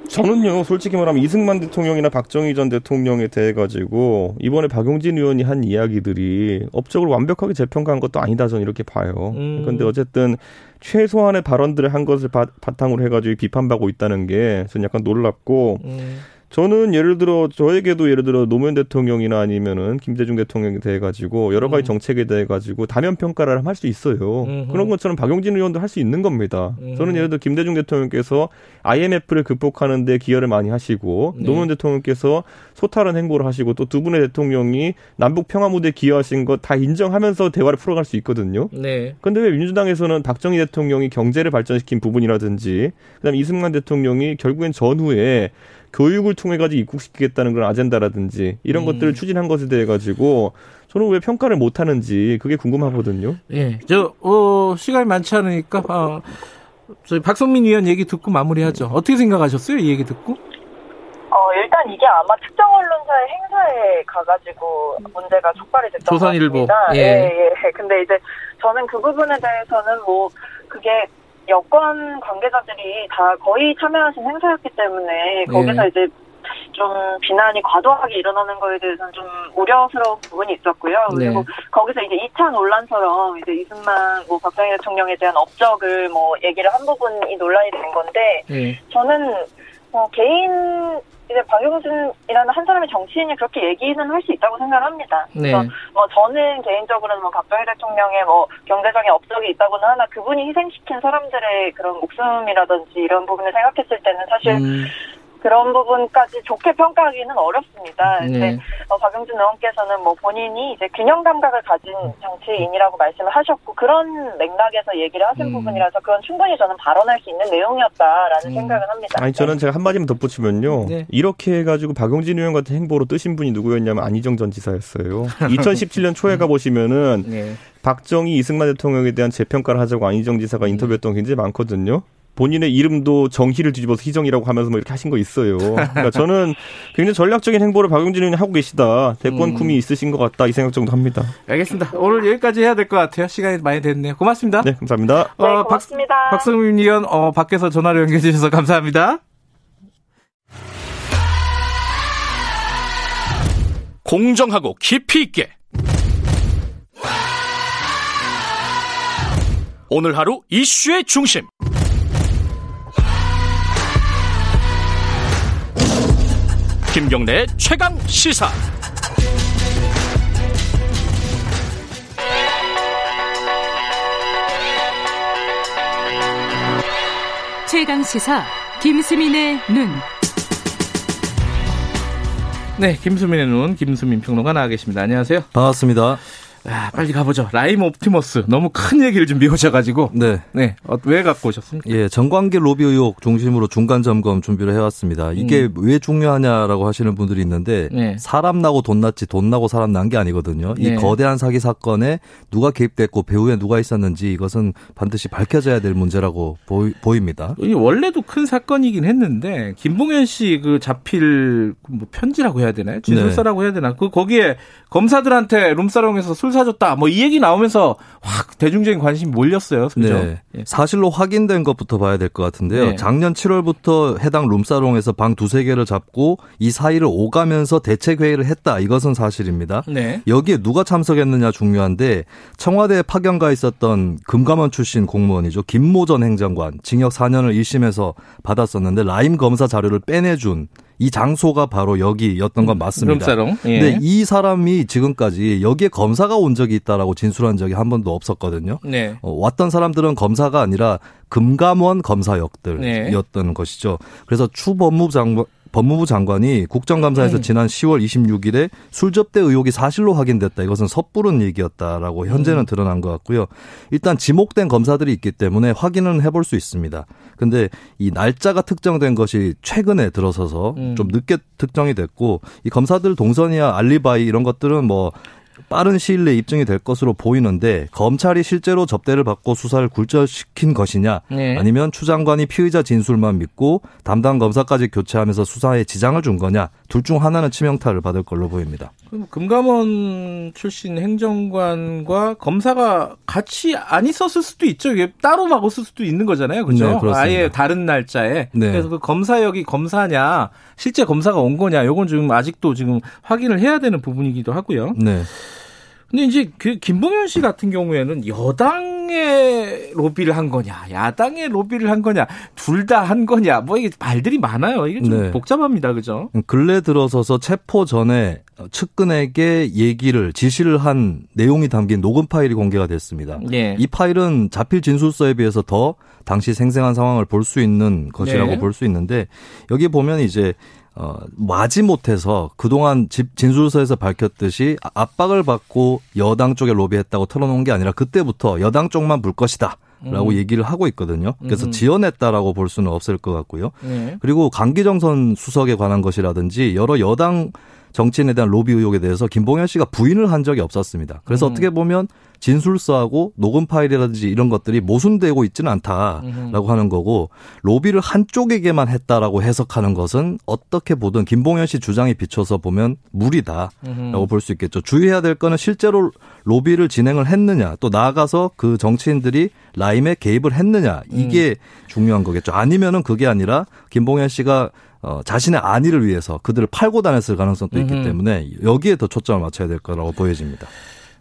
Speaker 8: 저는요, 솔직히 말하면 이승만 대통령이나 박정희 전 대통령에 대해 가지고 이번에 박용진 의원이 한 이야기들이 업적을 완벽하게 재평가한 것도 아니다 저는 이렇게 봐요. 음. 그런데 어쨌든 최소한의 발언들을 한 것을 바, 바탕으로 해가지고 비판받고 있다는 게 저는 약간 놀랍고. 음. 저는 예를 들어 저에게도 예를 들어 노무현 대통령이나 아니면은 김대중 대통령에 대해 가지고 여러 가지 음. 정책에 대해 가지고 다면 평가를 할 수 있어요. 음흠. 그런 것처럼 박용진 의원도 할 수 있는 겁니다. 음. 저는 예를 들어 김대중 대통령께서 IMF를 극복하는데 기여를 많이 하시고 네. 노무현 대통령께서 소탈한 행보를 하시고 또 두 분의 대통령이 남북 평화 무대에 기여하신 것 다 인정하면서 대화를 풀어갈 수 있거든요. 네. 근데 왜 민주당에서는 박정희 대통령이 경제를 발전시킨 부분이라든지 그다음에 이승만 대통령이 결국엔 전후에 교육을 통해 가지고 입국시키겠다는 그런 아젠다라든지 이런 음. 것들을 추진한 것에 대해 가지고 저는 왜 평가를 못 하는지 그게 궁금하거든요.
Speaker 2: 예. 저, 어, 시간이 많지 않으니까, 어, 저희 박성민 의원 얘기 듣고 마무리하죠. 어떻게 생각하셨어요? 이 얘기 듣고?
Speaker 9: 어, 일단 이게 아마 특정 언론사의 행사에 가가지고 문제가 촉발이 됐던
Speaker 2: 조선일보.
Speaker 9: 것 같습니다. 예. 예, 예. 근데 이제 저는 그 부분에 대해서는 뭐, 그게 여권 관계자들이 다 거의 참여하신 행사였기 때문에 거기서 예. 이제 좀 비난이 과도하게 일어나는 거에 대해서는 좀 우려스러운 부분이 있었고요. 네. 그리고 거기서 이제 2차 논란처럼 이제 이승만 뭐 박정희 대통령에 대한 업적을 뭐 얘기를 한 부분이 논란이 된 건데 네. 저는 어, 개인 이제 박용진이라는 한 사람의 정치인이 그렇게 얘기는 할 수 있다고 생각합니다. 네. 그래서 뭐 저는 개인적으로는 뭐 박정희 대통령의 뭐 경제적인 업적이 있다고는 하나 그분이 희생시킨 사람들의 그런 목숨이라든지 이런 부분을 생각했을 때는 사실 음. 그런 부분까지 좋게 평가하기는 어렵습니다. 네. 근데 어, 박영진 의원께서는 뭐 본인이 이제 균형 감각을 가진 정치인이라고 말씀을 하셨고 그런 맥락에서 얘기를 하신 음. 부분이라서 그건 충분히 저는 발언할 수 있는 내용이었다라는 음. 생각을 합니다.
Speaker 8: 아니 저는 네. 제가 한 마디만 덧붙이면요. 네. 이렇게 해가지고 박용진 의원 같은 행보로 뜨신 분이 누구였냐면 안희정 전 지사였어요. 2017년 초에 가보시면은 네. 박정희 이승만 대통령에 대한 재평가를 하자고 안희정 지사가 음. 인터뷰했던 게 굉장히 많거든요. 본인의 이름도 정희를 뒤집어서 희정이라고 하면서 뭐 이렇게 하신 거 있어요. 그러니까 저는 굉장히 전략적인 행보를 박용진 의원이 하고 계시다. 대권 음. 꿈이 있으신 것 같다. 이 생각 정도 합니다.
Speaker 2: 알겠습니다. 오늘 여기까지 해야 될 것 같아요. 시간이 많이 됐네요. 고맙습니다.
Speaker 8: 네, 감사합니다.
Speaker 9: 네, 어, 고맙습니다.
Speaker 2: 박, 박성민 의원 어, 밖에서 전화를 연결해 주셔서 감사합니다.
Speaker 1: 공정하고 깊이 있게 오늘 하루 이슈의 중심. 김경래 최강 시사.
Speaker 3: 최강 시사 김수민의 눈.
Speaker 2: 네, 김수민의 눈 김수민 평론가 나와 계십니다. 안녕하세요.
Speaker 10: 반갑습니다.
Speaker 2: 아, 빨리 가보죠. 라임 옵티머스. 너무 큰 얘기를 준비해 오셔가지고. 네. 네. 어, 왜 갖고 오셨습니까?
Speaker 10: 예, 정관계 로비 의혹 중심으로 중간 점검 준비를 해왔습니다. 이게 음. 왜 중요하냐라고 하시는 분들이 있는데 네. 사람 나고 돈 났지 돈 나고 사람 난 게 아니거든요. 이 네. 거대한 사기 사건에 누가 개입됐고 배후에 누가 있었는지 이것은 반드시 밝혀져야 될 문제라고 보이, 보입니다.
Speaker 2: 이 원래도 큰 사건이긴 했는데 김봉현 씨 그 자필 뭐 편지라고 해야 되나요? 진술서라고 네. 해야 되나? 그 거기에 검사들한테 룸사롱에서 술 사줬다. 뭐 이 얘기 나오면서 확 대중적인 관심이 몰렸어요. 그죠? 네.
Speaker 10: 예. 사실로 확인된 것부터 봐야 될 것 같은데요. 네. 작년 7월부터 해당 룸사롱에서 방 두세 개를 잡고 이 사이를 오가면서 대책 회의를 했다. 이것은 사실입니다. 네. 여기에 누가 참석했느냐 중요한데 청와대에 파견가 있었던 금감원 출신 공무원이죠. 김모 전 행정관 징역 4년을 1심에서 받았었는데 라임 검사 자료를 빼내준 이 장소가 바로 여기였던 건 맞습니다.
Speaker 2: 룸사롱. 예.
Speaker 10: 근데 이 사람이 지금까지 여기에 검사가 온 적이 있다라고 진술한 적이 한 번도 없었거든요. 네. 어, 왔던 사람들은 검사가 아니라 금감원 검사 역들이었던 네. 것이죠. 그래서 추 법무부 장관 법무부 장관이 국정감사에서 음. 지난 10월 26일에 술접대 의혹이 사실로 확인됐다. 이것은 섣부른 얘기였다라고 현재는 음. 드러난 것 같고요. 일단 지목된 검사들이 있기 때문에 확인은 해볼 수 있습니다. 근데 이 날짜가 특정된 것이 최근에 들어서서 음. 좀 늦게 특정이 됐고 이 검사들 동선이야 알리바이 이런 것들은 뭐 빠른 시일 내에 입증이 될 것으로 보이는데 검찰이 실제로 접대를 받고 수사를 굴절시킨 것이냐 네. 아니면 추 장관이 피의자 진술만 믿고 담당 검사까지 교체하면서 수사에 지장을 준 거냐 둘 중 하나는 치명타를 받을 걸로 보입니다.
Speaker 2: 그럼 금감원 출신 행정관과 검사가 같이 안 있었을 수도 있죠. 이게 따로 막았을 수도 있는 거잖아요. 그죠? 네, 아예 다른 날짜에. 네. 그래서 그 검사역이 검사냐, 실제 검사가 온 거냐, 요건 지금 아직도 지금 확인을 해야 되는 부분이기도 하고요. 네. 근데 이제 그 김봉현 씨 같은 경우에는 여당의 로비를 한 거냐, 야당의 로비를 한 거냐, 둘 다 한 거냐, 뭐 이게 말들이 많아요. 이게 좀 네. 복잡합니다, 그죠?
Speaker 10: 근래 들어서서 체포 전에 측근에게 얘기를 지시를 한 내용이 담긴 녹음 파일이 공개가 됐습니다. 네. 이 파일은 자필 진술서에 비해서 더 당시 생생한 상황을 볼 수 있는 것이라고 네. 볼수 있는데 여기 보면 이제 어, 마지 못해서 그동안 집 진술서에서 밝혔듯이 압박을 받고 여당 쪽에 로비했다고 털어놓은 게 아니라 그때부터 여당 쪽만 볼 것이다. 라고 음. 얘기를 하고 있거든요. 그래서 음. 지원했다라고 볼 수는 없을 것 같고요. 네. 그리고 강기정선 수석에 관한 것이라든지 여러 여당 정치인에 대한 로비 의혹에 대해서 김봉현 씨가 부인을 한 적이 없었습니다. 그래서 음. 어떻게 보면 진술서하고 녹음 파일이라든지 이런 것들이 모순되고 있지는 않다라고 음. 하는 거고 로비를 한쪽에게만 했다라고 해석하는 것은 어떻게 보든 김봉현 씨 주장에 비춰서 보면 무리다라고 음. 볼수 있겠죠. 주의해야 될 거는 실제로 로비를 진행을 했느냐 또 나아가서 그 정치인들이 라임에 개입을 했느냐 이게 음. 중요한 거겠죠. 아니면은 그게 아니라 김봉현 씨가 어, 자신의 안위를 위해서 그들을 팔고 다녔을 가능성도 있기 때문에 여기에 더 초점을 맞춰야 될 거라고 보여집니다.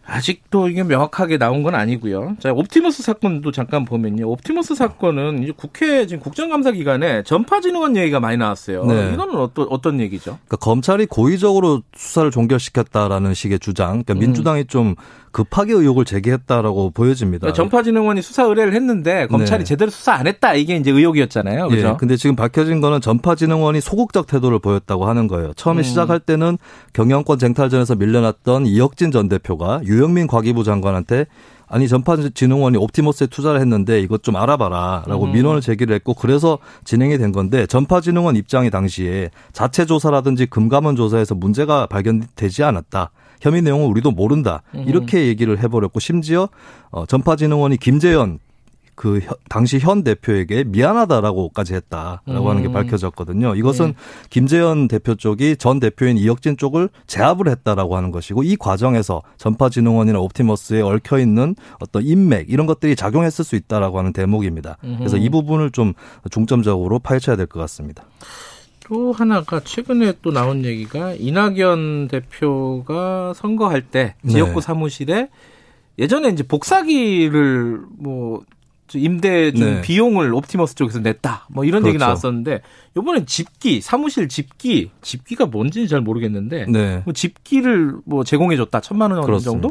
Speaker 2: 아직도 이게 명확하게 나온 건 아니고요. 자, 옵티머스 사건도 잠깐 보면요. 옵티머스 사건은 이제 국회 지금 국정감사 기간에 전파진흥원 얘기가 많이 나왔어요. 네. 이거는 어떤 어떤 얘기죠?
Speaker 10: 그러니까 검찰이 고의적으로 수사를 종결시켰다라는 식의 주장. 그러니까 음. 민주당이 좀 급하게 의혹을 제기했다라고 보여집니다.
Speaker 2: 그러니까 전파진흥원이 수사 의뢰를 했는데 검찰이 네. 제대로 수사 안 했다 이게 이제 의혹이었잖아요. 그죠? 예,
Speaker 10: 근데 지금 밝혀진 거는 전파진흥원이 소극적 태도를 보였다고 하는 거예요. 처음에 음. 시작할 때는 경영권 쟁탈전에서 밀려났던 이혁진 전 대표가 유영민 과기부 장관한테 아니 전파진흥원이 옵티머스에 투자를 했는데 이것 좀 알아봐라라고 음. 민원을 제기를 했고 그래서 진행이 된 건데 전파진흥원 입장이 당시에 자체 조사라든지 금감원 조사에서 문제가 발견되지 않았다. 혐의 내용은 우리도 모른다. 이렇게 얘기를 해버렸고 심지어 어, 전파진흥원이 김재현 그 당시 현 대표에게 미안하다라고까지 했다라고 음. 하는 게 음. 밝혀졌거든요. 이것은 네. 김재현 대표 쪽이 전 대표인 이혁진 쪽을 제압을 했다라고 하는 것이고 이 과정에서 전파진흥원이나 옵티머스에 얽혀 있는 어떤 인맥 이런 것들이 작용했을 수 있다라고 하는 대목입니다. 그래서 이 부분을 좀 중점적으로 파헤쳐야 될 것 같습니다.
Speaker 2: 또 하나가 최근에 또 나온 얘기가 이낙연 대표가 선거할 때 지역구 네. 사무실에 예전에 이제 복사기를 뭐 임대 준 네. 비용을 옵티머스 쪽에서 냈다. 뭐 이런 그렇죠. 얘기 나왔었는데 요번엔 집기, 사무실 집기, 집기가 뭔지는 잘 모르겠는데 네. 뭐 집기를 뭐 제공해 줬다. 천만 원 정도?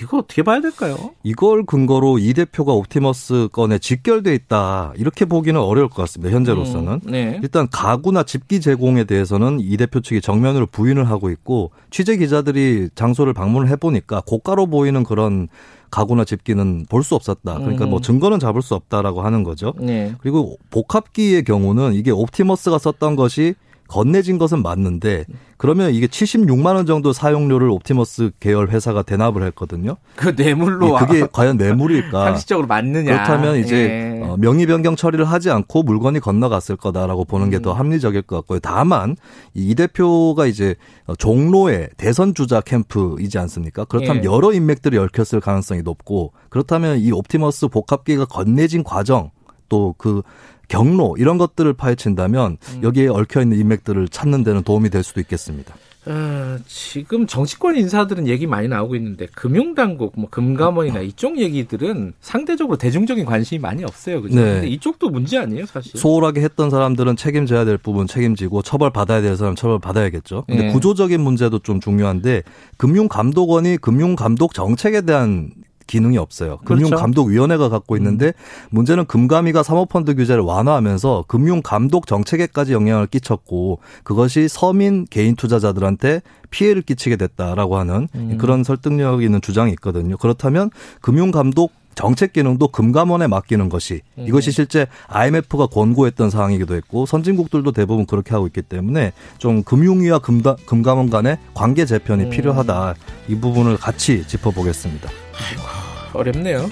Speaker 2: 이거 어떻게 봐야 될까요?
Speaker 10: 이걸 근거로 이 대표가 옵티머스 건에 직결돼 있다 이렇게 보기는 어려울 것 같습니다. 현재로서는 음, 네. 일단 가구나 집기 제공에 대해서는 이 대표 측이 정면으로 부인을 하고 있고 취재 기자들이 장소를 방문을 해보니까 고가로 보이는 그런 가구나 집기는 볼 수 없었다. 그러니까 뭐 음. 증거는 잡을 수 없다라고 하는 거죠. 네. 그리고 복합기의 경우는 이게 옵티머스가 썼던 것이 건네진 것은 맞는데 그러면 이게 76만 원 정도 사용료를 옵티머스 계열 회사가 대납을 했거든요.
Speaker 2: 그 뇌물로
Speaker 10: 그게 과연 뇌물일까?
Speaker 2: 상식적으로 맞느냐?
Speaker 10: 그렇다면 이제 예. 명의 변경 처리를 하지 않고 물건이 건너갔을 거다라고 보는 게 더 음. 합리적일 것 같고요. 다만 이 대표가 이제 종로의 대선 주자 캠프이지 않습니까? 그렇다면 예. 여러 인맥들이 얽혔을 가능성이 높고 그렇다면 이 옵티머스 복합기가 건네진 과정 또그 경로 이런 것들을 파헤친다면 음. 여기에 얽혀 있는 인맥들을 찾는 데는 도움이 될 수도 있겠습니다.
Speaker 2: 어, 지금 정치권 인사들은 얘기 많이 나오고 있는데 금융당국, 뭐 금감원이나 이쪽 얘기들은 상대적으로 대중적인 관심이 많이 없어요, 그죠? 네. 근데 이쪽도 문제 아니에요, 사실.
Speaker 10: 소홀하게 했던 사람들은 책임져야 될 부분 책임지고 처벌 받아야 될 사람 처벌 받아야겠죠. 근데 네. 구조적인 문제도 좀 중요한데 금융감독원이 금융감독 정책에 대한 기능이 없어요. 금융감독위원회가 갖고 음. 있는데 문제는 금감위가 사모펀드 규제를 완화하면서 금융감독 정책에까지 영향을 끼쳤고 그것이 서민 개인 투자자들한테 피해를 끼치게 됐다라고 하는 음. 그런 설득력 있는 주장이 있거든요. 그렇다면 금융감독 정책 기능도 금감원에 맡기는 것이 음. 이것이 실제 IMF가 권고했던 사항이기도 했고 선진국들도 대부분 그렇게 하고 있기 때문에 좀 금융위와 금다, 금감원 간의 관계 재편이 음. 필요하다 이 부분을 같이 짚어보겠습니다.
Speaker 2: 아이고. 어렵네요.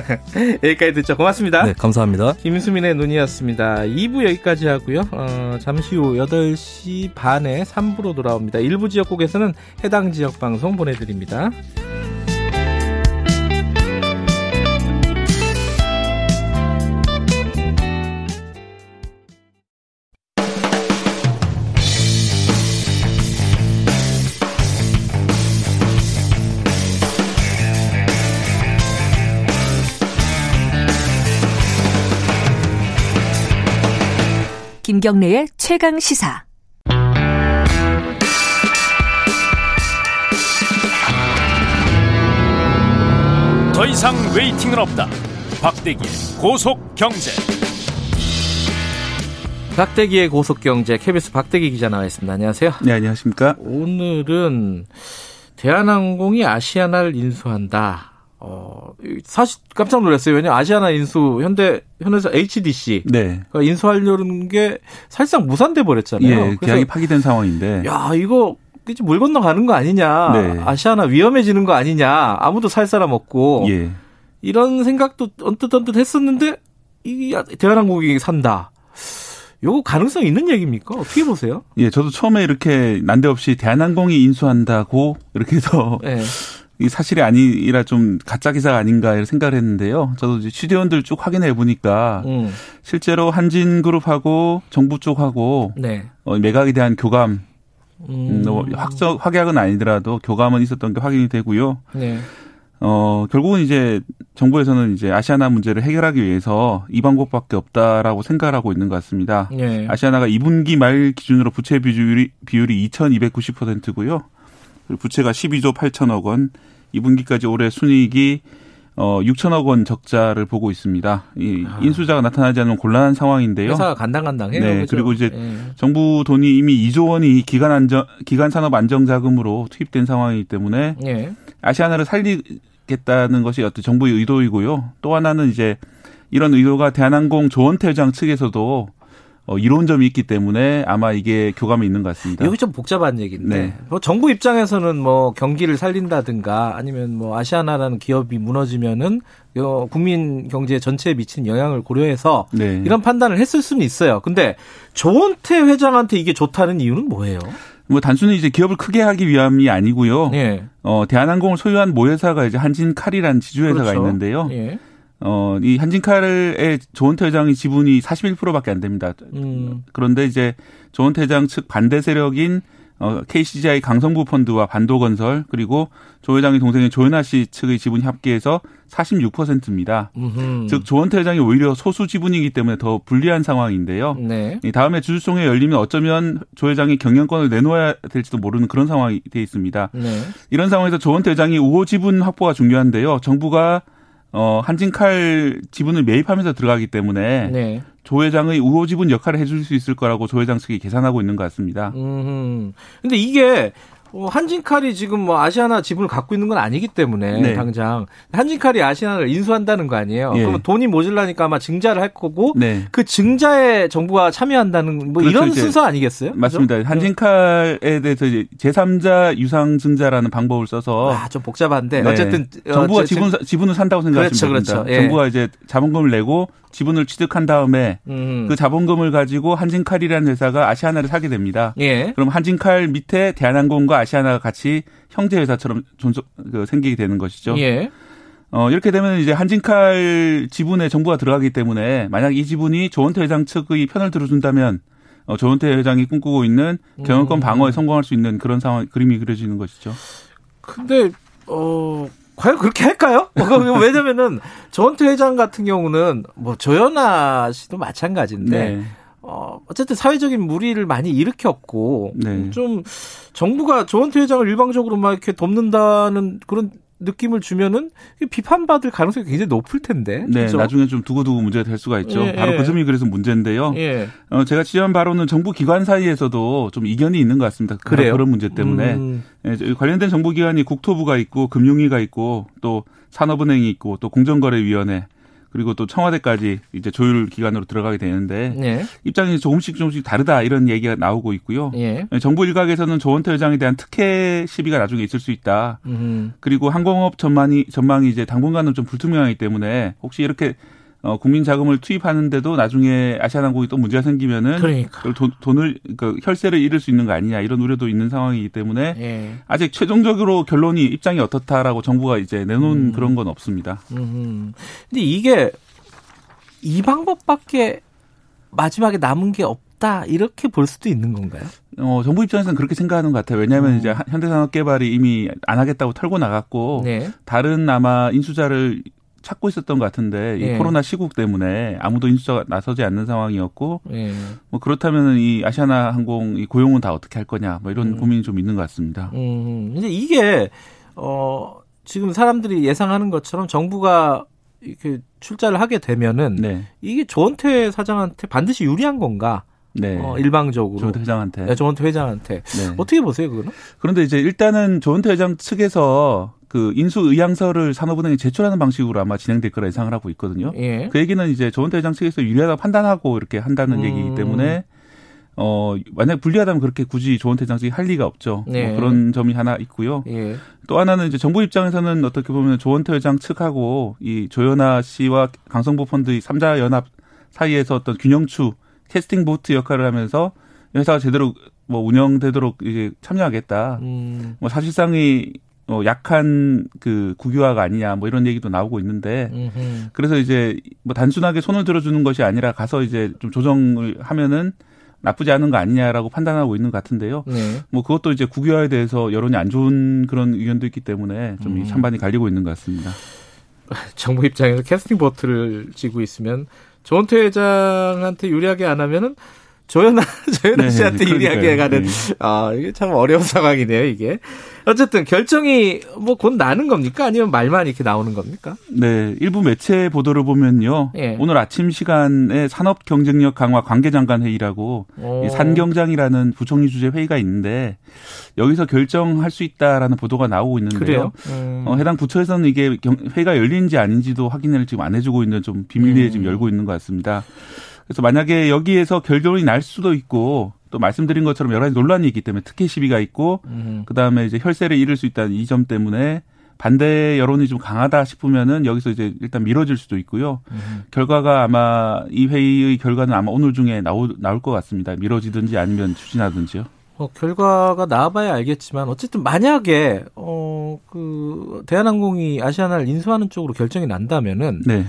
Speaker 2: 여기까지 듣죠. 고맙습니다.
Speaker 10: 네, 감사합니다.
Speaker 2: 김수민의 눈이었습니다. 2부 여기까지 하고요. 어, 잠시 후 8시 반에 3부로 돌아옵니다. 일부 지역국에서는 해당 지역 방송 보내드립니다.
Speaker 3: 김경래의 최강 시사.
Speaker 1: 더 이상 웨이팅은 없다. 박대기의 고속 경제.
Speaker 2: 박대기의 고속 경제 KBS 박대기 기자 나와 있습니다. 안녕하세요.
Speaker 11: 네, 안녕하십니까?
Speaker 2: 오늘은 대한항공이 아시아나를 인수한다. 어, 사실 깜짝 놀랐어요. 왜냐면 아시아나 인수, 현대, 현에서 HDC. 네. 가 인수하려는 게 사실상 무산돼 버렸잖아요.
Speaker 11: 예, 계약이 파기된 상황인데.
Speaker 2: 야, 이거 물 건너가는 거 아니냐. 네. 아시아나 위험해지는 거 아니냐. 아무도 살 사람 없고. 예. 이런 생각도 언뜻 언뜻 했었는데, 이 대한항공이 산다. 요거 가능성 있는 얘기입니까? 어떻게 보세요?
Speaker 11: 예, 저도 처음에 이렇게 난데없이 대한항공이 인수한다고 이렇게 해서 네. 이 사실이 아니라 좀 가짜 기사가 아닌가 이런 생각을 했는데요. 저도 이제 취재원들 쭉 확인해 보니까 음. 실제로 한진그룹하고 정부 쪽하고 네. 어, 매각에 대한 교감 음. 뭐 확정 확약은 아니더라도 교감은 있었던 게 확인이 되고요. 네. 어 결국은 이제 정부에서는 이제 아시아나 문제를 해결하기 위해서 이 방법밖에 없다라고 생각을 하고 있는 것 같습니다. 네. 아시아나가 2분기 말 기준으로 부채 비율이 비율이 2,290%고요. 부채가 12조 8천억 원, 2분기까지 올해 순이익이 어 6천억 원 적자를 보고 있습니다. 이 아. 인수자가 나타나지 않으면 곤란한 상황인데요.
Speaker 2: 회사가 간당간당해요. 네,
Speaker 11: 그렇죠? 그리고 이제 네. 정부 돈이 이미 2조 원이 기간 안정 기간 산업 안정 자금으로 투입된 상황이기 때문에 네. 아시아나를 살리겠다는 것이 어떤 정부의 의도이고요. 또 하나는 이제 이런 의도가 대한항공 조원태장 측에서도 어, 이로운 점이 있기 때문에 아마 이게 교감이 있는 것 같습니다.
Speaker 2: 여기 좀 복잡한 얘기인데 네. 뭐 정부 입장에서는 뭐 경기를 살린다든가 아니면 뭐 아시아나라는 기업이 무너지면은 국민 경제 전체에 미치는 영향을 고려해서 네. 이런 판단을 했을 수는 있어요. 근데 조원태 회장한테 이게 좋다는 이유는 뭐예요?
Speaker 11: 뭐 단순히 이제 기업을 크게 하기 위함이 아니고요. 네. 어 대한항공을 소유한 모회사가 이제 한진칼이라는 지주회사가 그렇죠. 있는데요. 예. 어, 이 한진칼의 조원태 회장이 지분이 41%밖에 안 됩니다. 음. 그런데 이제 조원태 회장 측 반대 세력인 어, KCGI 강성부 펀드와 반도건설 그리고 조 회장의 동생인 조현아 씨 측의 지분이 합계해서 46%입니다. 음흠. 즉 조원태 회장이 오히려 소수 지분이기 때문에 더 불리한 상황인데요. 네. 다음에 주주총회 열리면 어쩌면 조 회장이 경영권을 내놓아야 될지도 모르는 그런 상황이 돼 있습니다. 네. 이런 상황에서 조원태 회장이 우호 지분 확보가 중요한데요. 정부가 어, 한진칼 지분을 매입하면서 들어가기 때문에 네. 조 회장의 우호 지분 역할을 해줄 수 있을 거라고 조 회장 측이 계산하고 있는 것 같습니다.
Speaker 2: 음. 근데 이게 어, 한진칼이 지금 뭐 아시아나 지분을 갖고 있는 건 아니기 때문에 네. 당장 한진칼이 아시아나를 인수한다는 거 아니에요. 예. 그러면 돈이 모질라니까 아마 증자를 할 거고 네. 그 증자에 정부가 참여한다는 뭐 그렇죠. 이런 순서 아니겠어요?
Speaker 11: 맞습니다. 그렇죠? 한진칼에 대해서 이제 제3자 유상 증자라는 방법을 써서
Speaker 2: 아, 좀 복잡한데 네. 어쨌든
Speaker 11: 어, 정부가 어, 지분 지분을 산다고 생각하시면 그렇죠, 됩니다. 그렇죠. 예. 정부가 이제 자본금을 내고 지분을 취득한 다음에 음. 그 자본금을 가지고 한진칼이라는 회사가 아시아나를 사게 됩니다. 예. 그럼 한진칼 밑에 대한항공과 아시아나가 같이 형제 회사처럼 존속 그 생기게 되는 것이죠. 예. 어, 이렇게 되면 이제 한진칼 지분에 정부가 들어가기 때문에 만약 이 지분이 조원태 회장 측의 편을 들어준다면 어, 조원태 회장이 꿈꾸고 있는 경영권 음. 방어에 성공할 수 있는 그런 상황 그림이 그려지는 것이죠.
Speaker 2: 근데 어 과연 그렇게 할까요? 왜냐면은 조원태 회장 같은 경우는 뭐 조연아 씨도 마찬가지인데 네. 어, 어쨌든 사회적인 무리를 많이 일으켰고 네. 좀 정부가 조원태 회장을 일방적으로 막 이렇게 돕는다는 그런 느낌을 주면은 비판받을 가능성이 굉장히 높을 텐데.
Speaker 11: 네, 그렇죠? 나중에 좀 두고두고 문제가 될 수가 있죠. 예, 바로 예. 그 점이 그래서 문제인데요. 예. 어, 제가 취재한 바로는 정부 기관 사이에서도 좀 이견이 있는 것 같습니다.
Speaker 2: 그래요?
Speaker 11: 그런 문제 때문에 음. 예, 관련된 정부 기관이 국토부가 있고 금융위가 있고 또 산업은행이 있고 또 공정거래위원회 그리고 또 청와대까지 이제 조율 기관으로 들어가게 되는데 네. 입장이 조금씩 조금씩 다르다 이런 얘기가 나오고 있고요. 예. 정부 일각에서는 조원태 회장에 대한 특혜 시비가 나중에 있을 수 있다. 음. 그리고 항공업 전망이 전망이 이제 당분간은 좀 불투명하기 때문에 혹시 이렇게 어, 국민 자금을 투입하는데도 나중에 아시아나항공이 또 문제가 생기면은 그러니까. 돈, 돈을 그 혈세를 잃을 수 있는 거 아니냐 이런 우려도 있는 상황이기 때문에 예. 아직 최종적으로 결론이 입장이 어떻다라고 정부가 이제 내놓은 음. 그런 건 없습니다.
Speaker 2: 음. 근데 이게 이 방법밖에 마지막에 남은 게 없다 이렇게 볼 수도 있는 건가요?
Speaker 11: 어, 정부 입장에서는 그렇게 생각하는 것 같아요. 왜냐하면 음. 이제 현대산업개발이 이미 안 하겠다고 털고 나갔고 네. 다른 아마 인수자를 찾고 있었던 것 같은데 이 예. 코로나 시국 때문에 아무도 인수가 나서지 않는 상황이었고 예. 뭐 그렇다면 이 아시아나 항공 이 고용은 다 어떻게 할 거냐 뭐 이런 음. 고민이 좀 있는 것 같습니다.
Speaker 2: 음. 이제 이게 어 지금 사람들이 예상하는 것처럼 정부가 이렇게 출자를 하게 되면은 네. 이게 조원태 사장한테 반드시 유리한 건가? 네. 어, 일방적으로.
Speaker 11: 조원태 회장한테.
Speaker 2: 네, 조원태 회장한테. 네. 어떻게 보세요, 그거는?
Speaker 11: 그런데 이제 일단은 조원태 회장 측에서 그 인수 의향서를 산업은행에 제출하는 방식으로 아마 진행될 거라 예상을 하고 있거든요. 예. 그 얘기는 이제 조원태 회장 측에서 유리하다 판단하고 이렇게 한다는 음. 얘기이기 때문에 어 만약 불리하다면 그렇게 굳이 조원태 회장 측이 할 리가 없죠. 뭐 네. 뭐 그런 점이 하나 있고요. 예. 또 하나는 이제 정부 입장에서는 어떻게 보면 조원태 회장 측하고 이 조현아 씨와 강성보 펀드의 삼자 연합 사이에서 어떤 균형추 캐스팅 보트 역할을 하면서 회사가 제대로 뭐 운영되도록 이제 참여하겠다. 음. 뭐 사실상이 어, 약한 그 국유화가 아니냐 뭐 이런 얘기도 나오고 있는데 음흠. 그래서 이제 뭐 단순하게 손을 들어주는 것이 아니라 가서 이제 좀 조정을 하면은 나쁘지 않은 거 아니냐라고 판단하고 있는 것 같은데요. 네. 뭐 그것도 이제 국유화에 대해서 여론이 안 좋은 그런 의견도 있기 때문에 좀이 음. 찬반이 갈리고 있는 것 같습니다.
Speaker 2: 정부 입장에서 캐스팅 버트를 쥐고 있으면 조원태 회장한테 유리하게 안 하면은 조연아 조연아 네, 씨한테 유리하게 가는 네. 아 이게 참 어려운 상황이네요 이게 어쨌든 결정이 뭐 곧 나는 겁니까 아니면 말만 이렇게 나오는 겁니까?
Speaker 11: 네 일부 매체 보도를 보면요 예. 오늘 아침 시간에 산업 경쟁력 강화 관계장관 회의라고 이 산경장이라는 부총리 주재 회의가 있는데 여기서 결정할 수 있다라는 보도가 나오고 있는데요. 음. 어, 해당 부처에서는 이게 회의가 열린지 아닌지도 확인을 지금 안 해주고 있는 좀 비밀리에 음. 지금 열고 있는 것 같습니다. 그래서 만약에 여기에서 결론이 날 수도 있고 또 말씀드린 것처럼 여러 가지 논란이 있기 때문에 특혜 시비가 있고 음. 그다음에 이제 혈세를 잃을 수 있다는 이 점 때문에 반대 여론이 좀 강하다 싶으면은 여기서 이제 일단 미뤄질 수도 있고요. 음. 결과가 아마 이 회의의 결과는 아마 오늘 중에 나오, 나올 것 같습니다. 미뤄지든지 아니면 추진하든지요.
Speaker 2: 어, 결과가 나와봐야 알겠지만 어쨌든 만약에 어 그 대한항공이 아시아나를 인수하는 쪽으로 결정이 난다면은 네.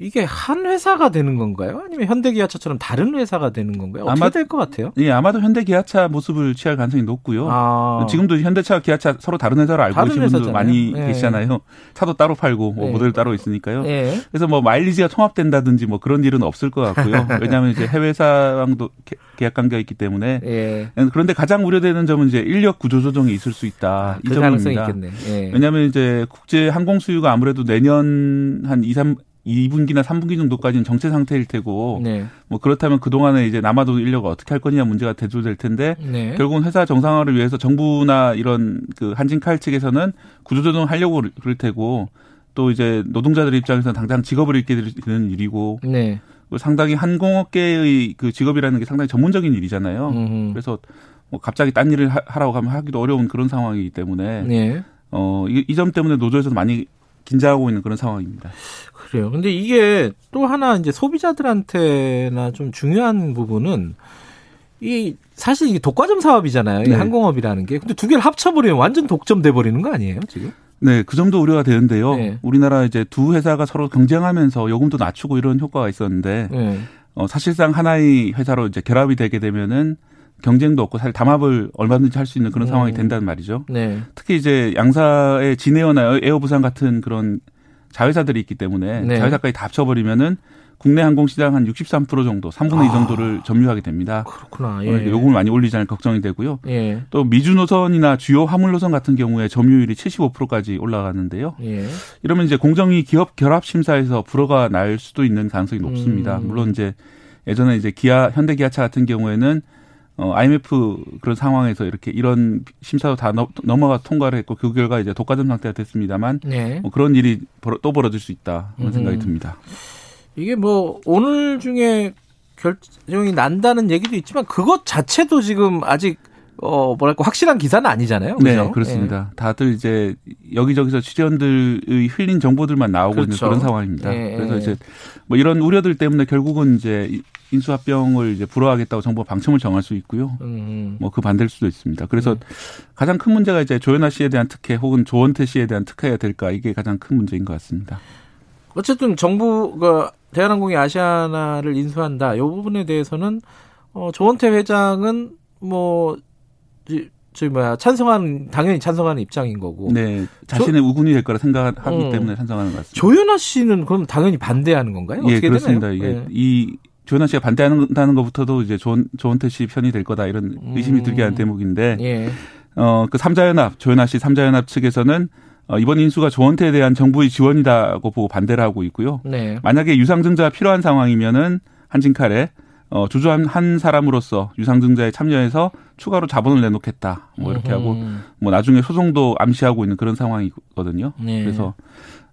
Speaker 2: 이게 한 회사가 되는 건가요? 아니면 현대기아차처럼 다른 회사가 되는 건가요? 어떻게 아마, 될것 같아요?
Speaker 11: 예, 아마도 현대기아차 모습을 취할 가능성이 높고요. 아. 지금도 현대차, 기아차 서로 다른 회사를 알고 계시는 분들 많이 네. 계시잖아요. 차도 따로 팔고 뭐 네. 모델 따로 있으니까요. 네. 그래서 뭐 마일리지가 통합된다든지 뭐 그런 일은 없을 것 같고요. 왜냐하면 이제 해외사랑도 계약 관계가 있기 때문에. 예. 그런데 가장 우려되는 점은 이제 인력 구조 조정이 있을 수 있다. 아, 이 그 점입니다. 예. 왜냐하면 이제 국제 항공 수요가 아무래도 내년 한 2, 3 2분기나 3분기 정도까지는 정체 상태일 테고 네. 뭐 그렇다면 그동안에 이제 남아도 인력을 어떻게 할 거냐 문제가 대두될 텐데 네. 결국은 회사 정상화를 위해서 정부나 이런 그 한진칼 측에서는 구조조정을 하려고 그럴 테고 또 이제 노동자들 입장에서는 당장 직업을 잃게 되는 일이고 네. 상당히 항공업계의 그 직업이라는 게 상당히 전문적인 일이잖아요. 음흠. 그래서 뭐 갑자기 딴 일을 하라고 하면 하기도 어려운 그런 상황이기 때문에 네. 어이 점 때문에 노조에서도 많이 긴장하고 있는 그런 상황입니다.
Speaker 2: 그래요. 근데 이게 또 하나 이제 소비자들한테나 좀 중요한 부분은 이 사실 이게 독과점 사업이잖아요. 네. 항공업이라는 게. 근데 두 개를 합쳐버리면 완전 독점돼 버리는 거 아니에요, 지금?
Speaker 11: 네, 그 점도 우려가 되는데요. 네. 우리나라 이제 두 회사가 서로 경쟁하면서 요금도 낮추고 이런 효과가 있었는데 네. 어, 사실상 하나의 회사로 이제 결합이 되게 되면은 경쟁도 없고 사실 담합을 얼마든지 할 수 있는 그런 음. 상황이 된다는 말이죠. 네. 특히 이제 양사의 진에어나 에어부산 같은 그런 자회사들이 있기 때문에 네. 자회사까지 다 합쳐버리면은 국내 항공 시장 한 63% 정도, 3분의 아, 2 정도를 점유하게 됩니다.
Speaker 2: 그렇구나.
Speaker 11: 예. 요금을 많이 올리지 않을 걱정이 되고요. 예. 또 미주 노선이나 주요 화물 노선 같은 경우에 점유율이 75%까지 올라가는데요. 예. 이러면 이제 공정위 기업 결합 심사에서 불허가 날 수도 있는 가능성이 높습니다. 음. 물론 이제 예전에 이제 기아 현대 기아차 같은 경우에는 어, IMF 그런 상황에서 이렇게 이런 심사도 다 넘어가 통과를 했고 그 결과 이제 독과점 상태가 됐습니다만 네. 뭐 그런 일이 또 벌어질 수 있다 그런 생각이 음. 듭니다.
Speaker 2: 이게 뭐 오늘 중에 결정이 난다는 얘기도 있지만 그것 자체도 지금 아직 어 뭐랄까 확실한 기사는 아니잖아요.
Speaker 11: 네, 그렇죠? 네, 그렇습니다. 예. 다들 이제 여기저기서 출연들의 흘린 정보들만 나오고 그렇죠. 있는 그런 상황입니다. 예. 그래서 이제 뭐 이런 우려들 때문에 결국은 이제 인수합병을 이제 불허하겠다고 정부가 방침을 정할 수 있고요. 음. 뭐그 반대일 수도 있습니다. 그래서 음. 가장 큰 문제가 이제 조현아 씨에 대한 특혜 혹은 조원태 씨에 대한 특혜가 될까 이게 가장 큰 문제인 것 같습니다.
Speaker 2: 어쨌든 정부가 대한항공이 아시아나를 인수한다. 이 부분에 대해서는 어, 조원태 회장은 뭐 저기 뭐야 찬성하는 당연히 찬성하는 입장인 거고.
Speaker 11: 네, 자신의 조, 우군이 될 거라 생각하기 어, 때문에 찬성하는 것 같습니다.
Speaker 2: 조현아 씨는 그럼 당연히 반대하는 건가요?
Speaker 11: 예, 그렇습니다. 이게 네. 이 조현아 씨가 반대한다는 것부터도 이제 조, 조원태 씨 편이 될 거다 이런 의심이 음, 들게 한 대목인데, 예. 어그 삼자연합 조현아 씨 삼자연합 측에서는 어, 이번 인수가 조원태에 대한 정부의 지원이다고 보고 반대를 하고 있고요. 네. 만약에 유상증자가 필요한 상황이면은 한진칼에 어, 주주한 한 사람으로서 유상증자에 참여해서 추가로 자본을 내놓겠다. 뭐 이렇게 하고 뭐 나중에 소송도 암시하고 있는 그런 상황이거든요. 네. 그래서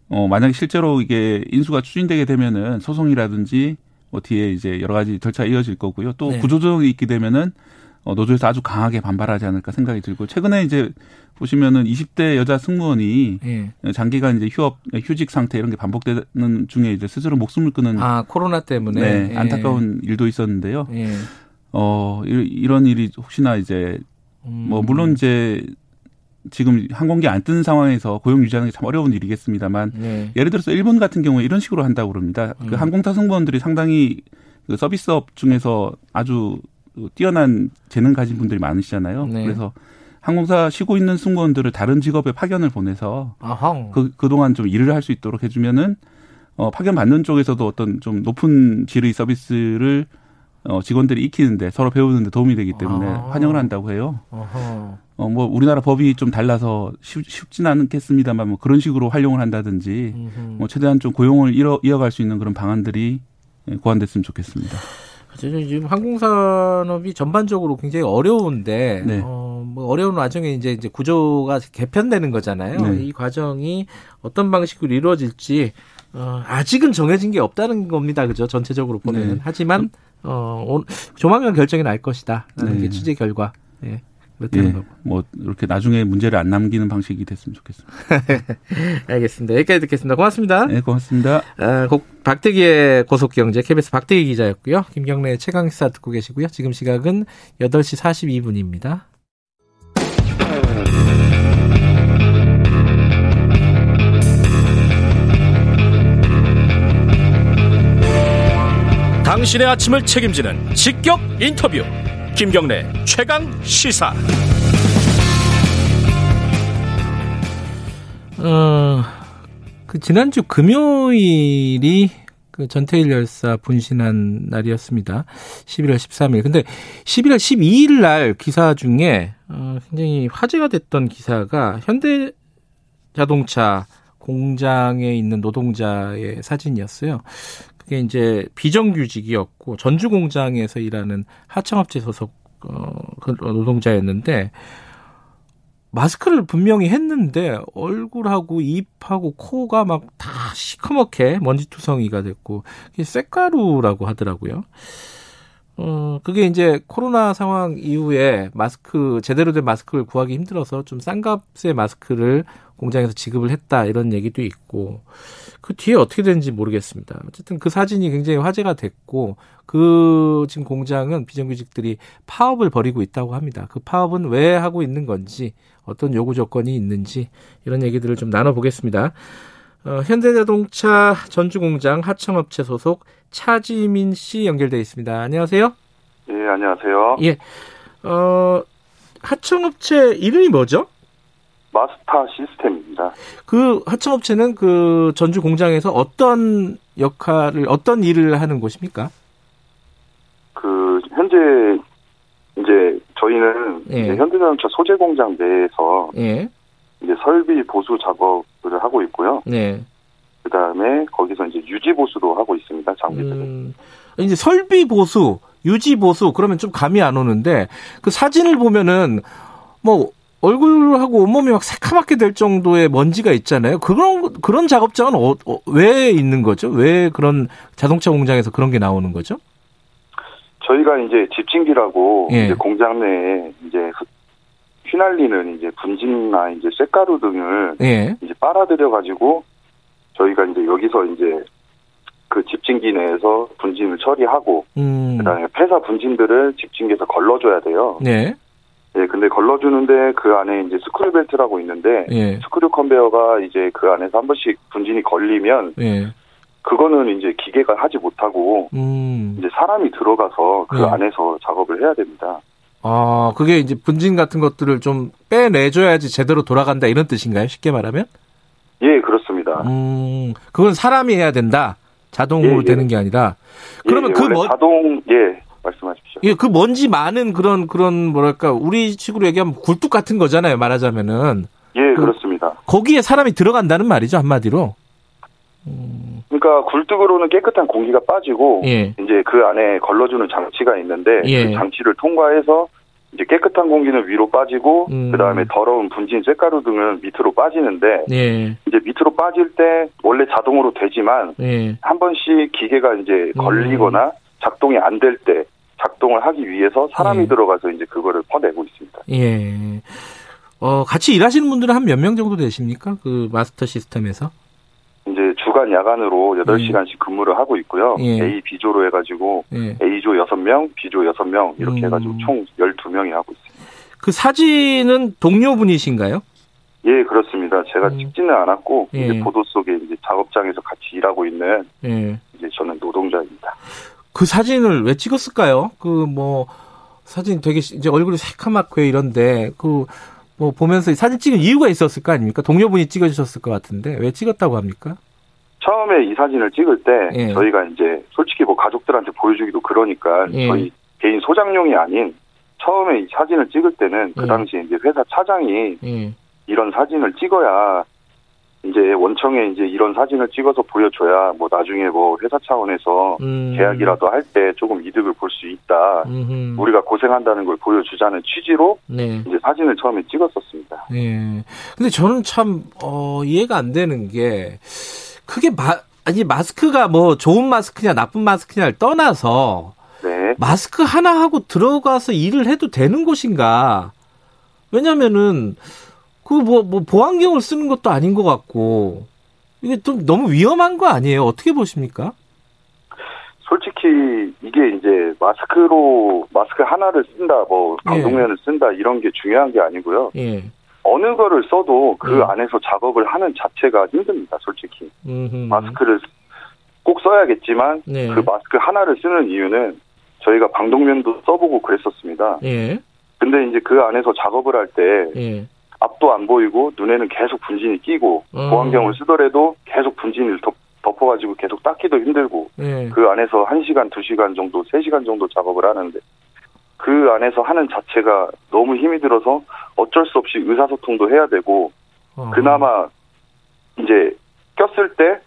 Speaker 11: 어, 만약에 실제로 이게 인수가 추진되게 되면은 소송이라든지 뭐 뒤에 이제 여러 가지 절차 이어질 거고요. 또 네. 구조조정이 있게 되면은 어, 노조에서 아주 강하게 반발하지 않을까 생각이 들고 최근에 이제 보시면은 20대 여자 승무원이 예. 장기간 이제 휴업 휴직 상태 이런 게 반복되는 중에 이제 스스로 목숨을 끊은
Speaker 2: 아 코로나 때문에
Speaker 11: 네, 예. 안타까운 일도 있었는데요. 예. 어 이런 일이 혹시나 이제 음. 뭐 물론 이제 지금 항공기 안 뜨는 상황에서 고용 유지하는 게 참 어려운 일이겠습니다만 네. 예를 들어서 일본 같은 경우에 이런 식으로 한다고 그럽니다. 그 음. 그 항공타 승무원들이 상당히 그 서비스업 중에서 아주 뛰어난 재능 가진 분들이 많으시잖아요. 네. 그래서 항공사 쉬고 있는 승무원들을 다른 직업에 파견을 보내서 아항. 그 그동안 좀 일을 할 수 있도록 해주면은 어 파견 받는 쪽에서도 어떤 좀 높은 질의 서비스를 어 직원들이 익히는데 서로 배우는데 도움이 되기 때문에 아. 환영을 한다고 해요. 어뭐 우리나라 법이 좀 달라서 쉽, 쉽진 않겠습니다만 뭐 그런 식으로 활용을 한다든지 음흠. 뭐 최대한 좀 고용을 이어, 이어갈 수 있는 그런 방안들이 고안됐으면 좋겠습니다.
Speaker 2: 지금 항공산업이 전반적으로 굉장히 어려운데 네. 어, 뭐 어려운 와중에 이제 이제 구조가 개편되는 거잖아요. 네. 이 과정이 어떤 방식으로 이루어질지 어, 아직은 정해진 게 없다는 겁니다. 그죠? 전체적으로 보면 네. 하지만 어, 조만간 결정이 날 것이다. 라는 네. 게 취재 결과. 예.
Speaker 11: 예, 뭐 이렇게 나중에 문제를 안 남기는 방식이 됐으면 좋겠습니다.
Speaker 2: 알겠습니다. 여기까지 듣겠습니다. 고맙습니다.
Speaker 11: 네, 고맙습니다.
Speaker 2: 아, 박대기의 고속경제 KBS 박대기 기자였고요. 김경래 최강 시사 듣고 계시고요. 지금 시각은 8시 42분입니다.
Speaker 1: 당신의 아침을 책임지는 직격 인터뷰. 김경래 최강 시사.
Speaker 2: 어, 그 지난주 금요일이 그 전태일 열사 분신한 날이었습니다. 11월 13일. 근데 11월 12일 날 기사 중에 어, 굉장히 화제가 됐던 기사가 현대 자동차 공장에 있는 노동자의 사진이었어요. 그게 이제 비정규직이었고 전주 공장에서 일하는 하청업체 소속 어, 그 노동자였는데 마스크를 분명히 했는데 얼굴하고 입하고 코가 막 다 시커멓게 먼지투성이가 됐고 그게 쇳가루라고 하더라고요. 어, 그게 이제 코로나 상황 이후에 마스크, 제대로 된 마스크를 구하기 힘들어서 좀 싼 값의 마스크를 공장에서 지급을 했다 이런 얘기도 있고 그 뒤에 어떻게 되는지 모르겠습니다. 어쨌든 그 사진이 굉장히 화제가 됐고 그 지금 공장은 비정규직들이 파업을 벌이고 있다고 합니다. 그 파업은 왜 하고 있는 건지 어떤 요구 조건이 있는지 이런 얘기들을 좀 나눠보겠습니다. 어, 현대자동차 전주공장 하청업체 소속 차지민 씨 연결돼 있습니다. 안녕하세요.
Speaker 12: 예, 안녕하세요.
Speaker 2: 예. 어, 하청업체 이름이 뭐죠?
Speaker 12: 마스터 시스템입니다.
Speaker 2: 그 하청업체는 그 전주 공장에서 어떤 역할을 어떤 일을 하는 곳입니까?
Speaker 12: 그 현재 이제 저희는 예. 이제 현대자동차 소재 공장 내에서 예. 이제 설비 보수 작업을 하고 있고요. 네. 그 다음에 거기서 이제 유지 보수도 하고 있습니다. 장비들. 음,
Speaker 2: 이제 설비 보수, 유지 보수 그러면 좀 감이 안 오는데 그 사진을 보면은 뭐 얼굴하고 온몸이 막 새카맣게 될 정도의 먼지가 있잖아요. 그런 그런 작업장은 어, 어, 왜 있는 거죠? 왜 그런 자동차 공장에서 그런 게 나오는 거죠?
Speaker 12: 저희가 이제 집진기라고 예. 이제 공장 내에 이제 휘날리는 이제 분진이나 이제 쇳가루 등을 예. 이제 빨아들여 가지고 저희가 이제 여기서 이제 그 집진기 내에서 분진을 처리하고 음. 그다음에 폐사 분진들을 집진기에서 걸러줘야 돼요. 네. 예, 근데 걸러주는데 그 안에 이제 스크류 벨트라고 있는데 예. 스크류 컨베어가 이제 그 안에서 한 번씩 분진이 걸리면 예. 그거는 이제 기계가 하지 못하고 음. 이제 사람이 들어가서 그 예. 안에서 작업을 해야 됩니다.
Speaker 2: 아, 그게 이제 분진 같은 것들을 좀 빼내줘야지 제대로 돌아간다 이런 뜻인가요? 쉽게 말하면?
Speaker 12: 예, 그렇습니다.
Speaker 2: 음, 그건 사람이 해야 된다. 자동으로 예, 예. 되는 게 아니라. 그러면
Speaker 12: 예, 그 먼, 자동 예 말씀하십시오.
Speaker 2: 예, 그 먼지 많은 그런 그런 뭐랄까 우리 식으로 얘기하면 굴뚝 같은 거잖아요. 말하자면은.
Speaker 12: 예, 그, 렇습니다
Speaker 2: 거기에 사람이 들어간다는 말이죠 한마디로.
Speaker 12: 음. 그러니까 굴뚝으로는 깨끗한 공기가 빠지고 예. 이제 그 안에 걸러주는 장치가 있는데 예. 그 장치를 통과해서 이제 깨끗한 공기는 위로 빠지고 음. 그다음에 더러운 분진 쇳가루 등은 밑으로 빠지는데 예. 이제 밑으로 빠질 때 원래 자동으로 되지만 예. 한 번씩 기계가 이제 음. 걸리거나 작동이 안 될 때 작동을 하기 위해서 사람이 예. 들어가서 이제 그거를 퍼내고 있습니다.
Speaker 2: 예. 어, 같이 일하시는 분들은 한 몇 명 정도 되십니까? 그 마스터 시스템에서?
Speaker 12: 이제 주간 야간으로 8시간씩 예. 근무를 하고 있고요. 예. A, B조로 해가지고 예. A조 6명, B조 6명 이렇게 음. 해가지고 총 12명이 하고 있습니다.
Speaker 2: 그 사진은 동료분이신가요?
Speaker 12: 예, 그렇습니다. 제가 음. 찍지는 않았고 예. 이제 보도 속에 이제 작업장에서 같이 일하고 있는 예. 이제 저는 노동자입니다.
Speaker 2: 그 사진을 왜 찍었을까요? 그 뭐 사진 되게 이제 얼굴이 새카맣고 이런데 그 뭐 보면서 사진 찍은 이유가 있었을 거 아닙니까? 동료분이 찍어주셨을 것 같은데 왜 찍었다고 합니까?
Speaker 12: 처음에 이 사진을 찍을 때 예. 저희가 이제 솔직히 뭐 가족들한테 보여주기도 그러니까 예. 저희 개인 소장용이 아닌 처음에 이 사진을 찍을 때는 그 예. 당시에 이제 회사 차장이 예. 이런 사진을 찍어야 이제 원청에 이제 이런 사진을 찍어서 보여줘야 뭐 나중에 뭐 회사 차원에서 음. 계약이라도 할 때 조금 이득을 볼 수 있다. 음흠. 우리가 고생한다는 걸 보여주자는 취지로 네. 이제 사진을 처음에 찍었었습니다.
Speaker 2: 네. 근데 저는 참 어, 이해가 안 되는 게 그게 마, 아니 마스크가 뭐 좋은 마스크냐 나쁜 마스크냐를 떠나서 네. 마스크 하나 하고 들어가서 일을 해도 되는 곳인가? 왜냐면은 그뭐 뭐 보안경을 쓰는 것도 아닌 것 같고 이게 좀 너무 위험한 거 아니에요? 어떻게 보십니까?
Speaker 12: 솔직히 이게 이제 마스크로 마스크 하나를 쓴다, 뭐 방독면을 예. 쓴다 이런 게 중요한 게 아니고요. 예. 어느 거를 써도 그 예. 안에서 작업을 하는 자체가 힘듭니다, 솔직히. 음흠. 마스크를 꼭 써야겠지만 네. 그 마스크 하나를 쓰는 이유는 저희가 방독면도 써보고 그랬었습니다. 예. 근데 이제 그 안에서 작업을 할때 예. 앞도 안 보이고 눈에는 계속 분진이 끼고 음. 보안경을 쓰더라도 계속 분진을 덮, 덮어가지고 계속 닦기도 힘들고 네. 그 안에서 1시간, 2시간 정도, 3시간 정도 작업을 하는데 그 안에서 하는 자체가 너무 힘이 들어서 어쩔 수 없이 의사소통도 해야 되고 어. 그나마 이제 꼈을 때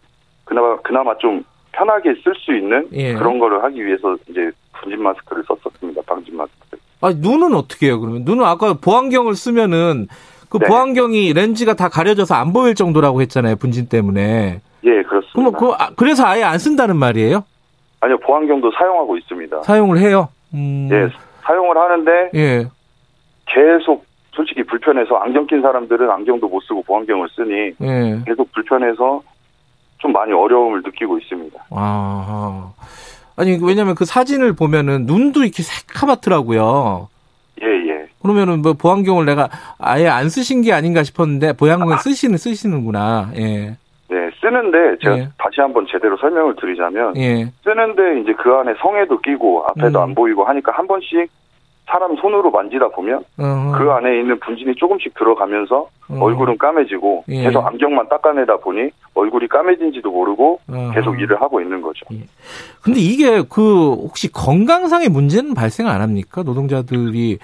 Speaker 12: 그나마 그나마 좀 편하게 쓸 수 있는 예. 그런 거를 하기 위해서 이제 분진 마스크를 썼었습니다. 방진 마스크.
Speaker 2: 아 눈은 어떻게 해요? 그러면 눈은 아까 보안경을 쓰면은 그 네. 보안경이 렌즈가 다 가려져서 안 보일 정도라고 했잖아요. 분진 때문에.
Speaker 12: 예, 그렇습니다. 그럼
Speaker 2: 그, 아, 그래서 아예 안 쓴다는 말이에요?
Speaker 12: 아니요, 보안경도 사용하고 있습니다.
Speaker 2: 사용을 해요? 음.
Speaker 12: 예, 사용을 하는데. 예. 계속 솔직히 불편해서 안경 낀 사람들은 안경도 못 쓰고 보안경을 쓰니. 예. 계속 불편해서 좀 많이 어려움을 느끼고 있습니다.
Speaker 2: 아. 아니, 왜냐면 그 사진을 보면은 눈도 이렇게 새카맣더라고요. 그러면은 뭐 보안경을 내가 아예 안 쓰신 게 아닌가 싶었는데 보안경을 아. 쓰시는 쓰시는구나. 예.
Speaker 12: 네, 쓰는데 제가 예. 다시 한번 제대로 설명을 드리자면 예. 쓰는데 이제 그 안에 성에도 끼고 앞에도 음. 안 보이고 하니까 한 번씩 사람 손으로 만지다 보면 어허. 그 안에 있는 분진이 조금씩 들어가면서 어. 얼굴은 까매지고 예. 계속 안경만 닦아내다 보니 얼굴이 까매진지도 모르고 어허. 계속 일을 하고 있는 거죠. 예.
Speaker 2: 근데 이게 그 혹시 건강상의 문제는 발생 안 합니까? 노동자들이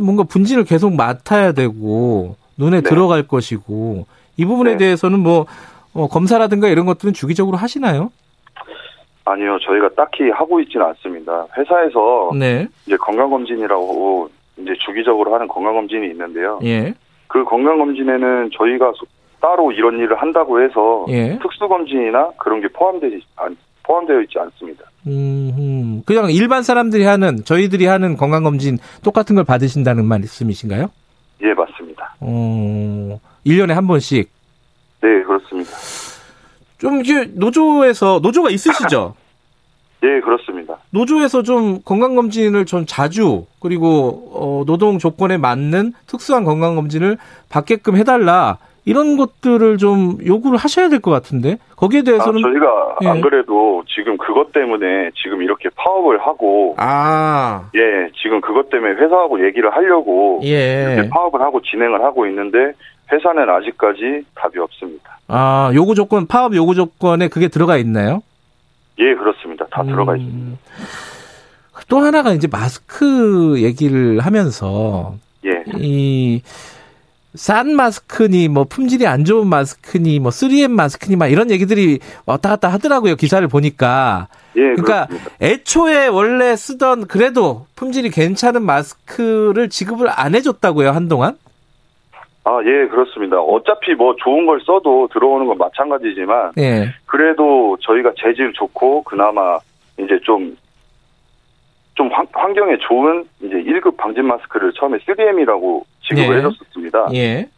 Speaker 2: 뭔가 분진을 계속 맡아야 되고 눈에 네. 들어갈 것이고 이 부분에 네. 대해서는 뭐 어, 검사라든가 이런 것들은 주기적으로 하시나요?
Speaker 12: 아니요, 저희가 딱히 하고 있지는 않습니다. 회사에서 네. 이제 건강검진이라고 이제 주기적으로 하는 건강검진이 있는데요. 예. 그 건강검진에는 저희가 따로 이런 일을 한다고 해서 예. 특수검진이나 그런 게 포함되지 않, 포함되어 있지 않습니다.
Speaker 2: 음, 그냥 일반 사람들이 하는 저희들이 하는 건강검진 똑같은 걸 받으신다는 말씀이신가요?
Speaker 12: 예, 맞습니다.
Speaker 2: 어, 1년에 한 번씩.
Speaker 12: 네, 그렇습니다.
Speaker 2: 좀 이게 노조에서 노조가 있으시죠?
Speaker 12: 네, 그렇습니다.
Speaker 2: 노조에서 좀 건강검진을 좀 자주 그리고 어, 노동 조건에 맞는 특수한 건강검진을 받게끔 해달라 이런 것들을 좀 요구를 하셔야 될 것 같은데 거기에 대해서는
Speaker 12: 아, 저희가 예. 안 그래도 지금 그것 때문에 지금 이렇게 파업을 하고
Speaker 2: 아.
Speaker 12: 예 지금 그것 때문에 회사하고 얘기를 하려고 예. 이렇게 파업을 하고 진행을 하고 있는데 회사는 아직까지 답이 없습니다.
Speaker 2: 아, 요구 조건, 파업 요구 조건에 그게 들어가 있나요?
Speaker 12: 예, 그렇습니다. 다 음... 들어가 있습니다.
Speaker 2: 또 하나가 이제 마스크 얘기를 하면서 예. 이 싼 마스크니 뭐 품질이 안 좋은 마스크니 뭐 3M 마스크니 막 이런 얘기들이 왔다 갔다 하더라고요. 기사를 보니까.
Speaker 12: 예,
Speaker 2: 그러니까
Speaker 12: 그렇습니다.
Speaker 2: 애초에 원래 쓰던 그래도 품질이 괜찮은 마스크를 지급을 안 해줬다고요 한동안?
Speaker 12: 아, 예, 그렇습니다. 어차피 뭐 좋은 걸 써도 들어오는 건 마찬가지지만,
Speaker 2: 예.
Speaker 12: 그래도 저희가 재질 좋고, 그나마 이제 좀, 좀 환, 환경에 좋은 이제 1급 방진 마스크를 처음에 3M이라고 지급을 예. 해줬었습니다.
Speaker 2: 예.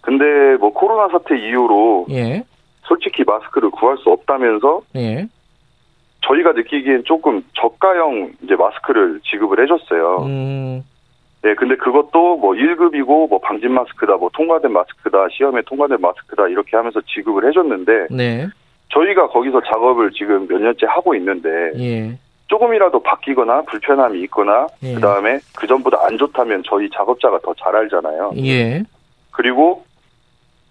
Speaker 12: 근데 뭐 코로나 사태 이후로,
Speaker 2: 예.
Speaker 12: 솔직히 마스크를 구할 수 없다면서,
Speaker 2: 예.
Speaker 12: 저희가 느끼기엔 조금 저가형 이제 마스크를 지급을 해줬어요.
Speaker 2: 음.
Speaker 12: 네, 근데 그것도 뭐 1급이고 뭐 방진 마스크다, 뭐 통과된 마스크다, 시험에 통과된 마스크다 이렇게 하면서 지급을 해줬는데
Speaker 2: 네.
Speaker 12: 저희가 거기서 작업을 지금 몇 년째 하고 있는데
Speaker 2: 예.
Speaker 12: 조금이라도 바뀌거나 불편함이 있거나 예. 그다음에 그 전보다 안 좋다면 저희 작업자가 더 잘 알잖아요.
Speaker 2: 예.
Speaker 12: 그리고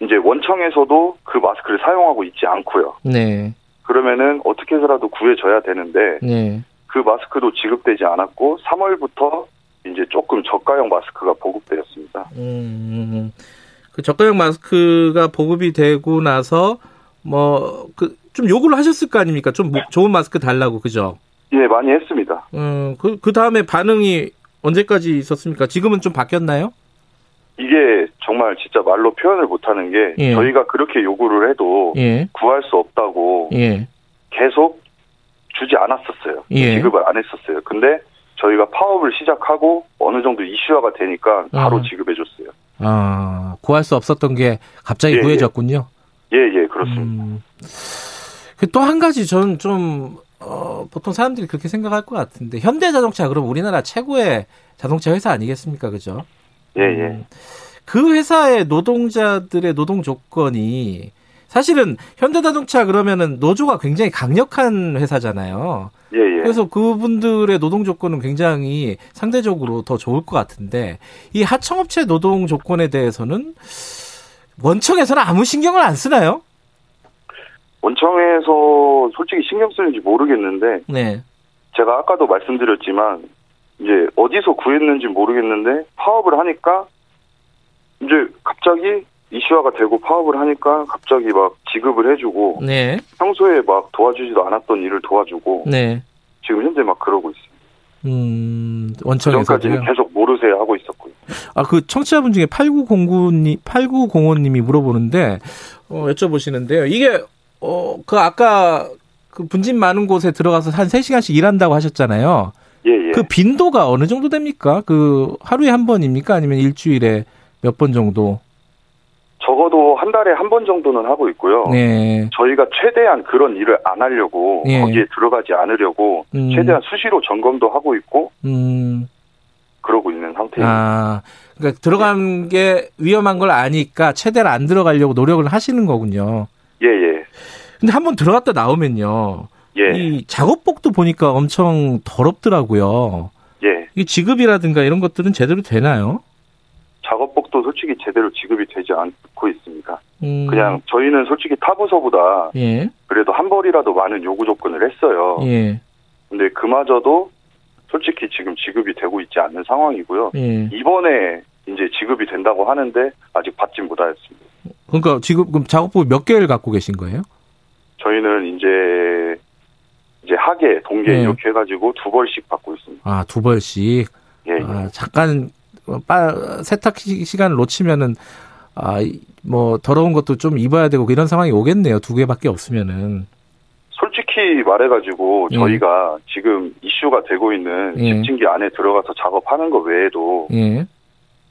Speaker 12: 이제 원청에서도 그 마스크를 사용하고 있지 않고요.
Speaker 2: 네.
Speaker 12: 그러면은 어떻게 해서라도 구해줘야 되는데
Speaker 2: 네.
Speaker 12: 그 마스크도 지급되지 않았고 3월부터 이제 조금 저가형 마스크가 보급되었습니다.
Speaker 2: 음, 그 저가형 마스크가 보급이 되고 나서 뭐 그 좀 요구를 하셨을 거 아닙니까? 좀 좋은 마스크 달라고 그죠?
Speaker 12: 예, 많이 했습니다.
Speaker 2: 음, 그, 그 다음에 반응이 언제까지 있었습니까? 지금은 좀 바뀌었나요?
Speaker 12: 이게 정말 진짜 말로 표현을 못하는 게 예. 저희가 그렇게 요구를 해도
Speaker 2: 예.
Speaker 12: 구할 수 없다고
Speaker 2: 예.
Speaker 12: 계속 주지 않았었어요.
Speaker 2: 예.
Speaker 12: 지급을 안 했었어요. 근데 저희가 파업을 시작하고 어느 정도 이슈화가 되니까 바로 아. 지급해줬어요.
Speaker 2: 아, 구할 수 없었던 게 갑자기
Speaker 12: 예,
Speaker 2: 구해졌군요.
Speaker 12: 예, 예, 그렇습니다.
Speaker 2: 음. 그또한 가지 저는 좀, 어, 보통 사람들이 그렇게 생각할 것 같은데, 현대자동차, 그럼 우리나라 최고의 자동차 회사 아니겠습니까? 그죠?
Speaker 12: 예, 예.
Speaker 2: 음. 그 회사의 노동자들의 노동 조건이 사실은 현대자동차 그러면은 노조가 굉장히 강력한 회사잖아요.
Speaker 12: 예, 예.
Speaker 2: 그래서 그분들의 노동 조건은 굉장히 상대적으로 더 좋을 것 같은데 이 하청업체 노동 조건에 대해서는 원청에서는 아무 신경을 안 쓰나요?
Speaker 12: 원청에서 솔직히 신경 쓰는지 모르겠는데
Speaker 2: 네.
Speaker 12: 제가 아까도 말씀드렸지만 이제 어디서 구했는지 모르겠는데 파업을 하니까 이제 갑자기 이슈화가 되고 파업을 하니까 갑자기 막 지급을 해주고
Speaker 2: 네.
Speaker 12: 평소에 막 도와주지도 않았던 일을 도와주고
Speaker 2: 네.
Speaker 12: 지금 현재 막 그러고 있습니다.
Speaker 2: 음, 원청에서
Speaker 12: 전까지는 계속 모르세요 하고 있었고요.
Speaker 2: 아, 그 청취자분 중에 8909님, 8905님이 물어보는데, 어, 여쭤보시는데요. 이게, 어, 그 아까 그 분진 많은 곳에 들어가서 한 3시간씩 일한다고 하셨잖아요.
Speaker 12: 예, 예.
Speaker 2: 그 빈도가 어느 정도 됩니까? 그 하루에 한 번입니까? 아니면 일주일에 몇 번 정도?
Speaker 12: 적어도 한 달에 한 번 정도는 하고 있고요.
Speaker 2: 네.
Speaker 12: 저희가 최대한 그런 일을 안 하려고
Speaker 2: 네.
Speaker 12: 거기에 들어가지 않으려고
Speaker 2: 음.
Speaker 12: 최대한 수시로 점검도 하고 있고
Speaker 2: 음.
Speaker 12: 그러고 있는 상태입니다.
Speaker 2: 아, 그러니까 들어간 게 위험한 걸 아니까 최대한 안 들어가려고 노력을 하시는 거군요. 근데 한번 들어갔다 나오면요.
Speaker 12: 예.
Speaker 2: 이 작업복도 보니까 엄청 더럽더라고요. 예. 이 지급이라든가 이런 것들은 제대로 되나요?
Speaker 12: 작업복도 솔직히 제대로 지급이 되지 않고 있습니다. 음. 그냥 저희는 솔직히 타부서보다 예. 그래도 한 벌이라도 많은 요구 조건을 했어요. 예. 근데 그마저도 솔직히 지금 지급이 되고 있지 않는 상황이고요. 예. 이번에 이제 지급이 된다고 하는데 아직 받지 못하였습니다.
Speaker 2: 그러니까 지금 작업복 몇 개를 갖고 계신 거예요?
Speaker 12: 저희는 이제 이제 하계, 동계 예. 이렇게 해가지고 두 벌씩 받고 있습니다.
Speaker 2: 아, 두 벌씩. 예. 아, 잠깐 빠, 세탁 시간을 놓치면은 아, 뭐 더러운 것도 좀 입어야 되고 이런 상황이 오겠네요. 두 개밖에 없으면은.
Speaker 12: 솔직히 말해가지고 예. 저희가 지금 이슈가 되고 있는 예. 집진기 안에 들어가서 작업하는 것 외에도 예.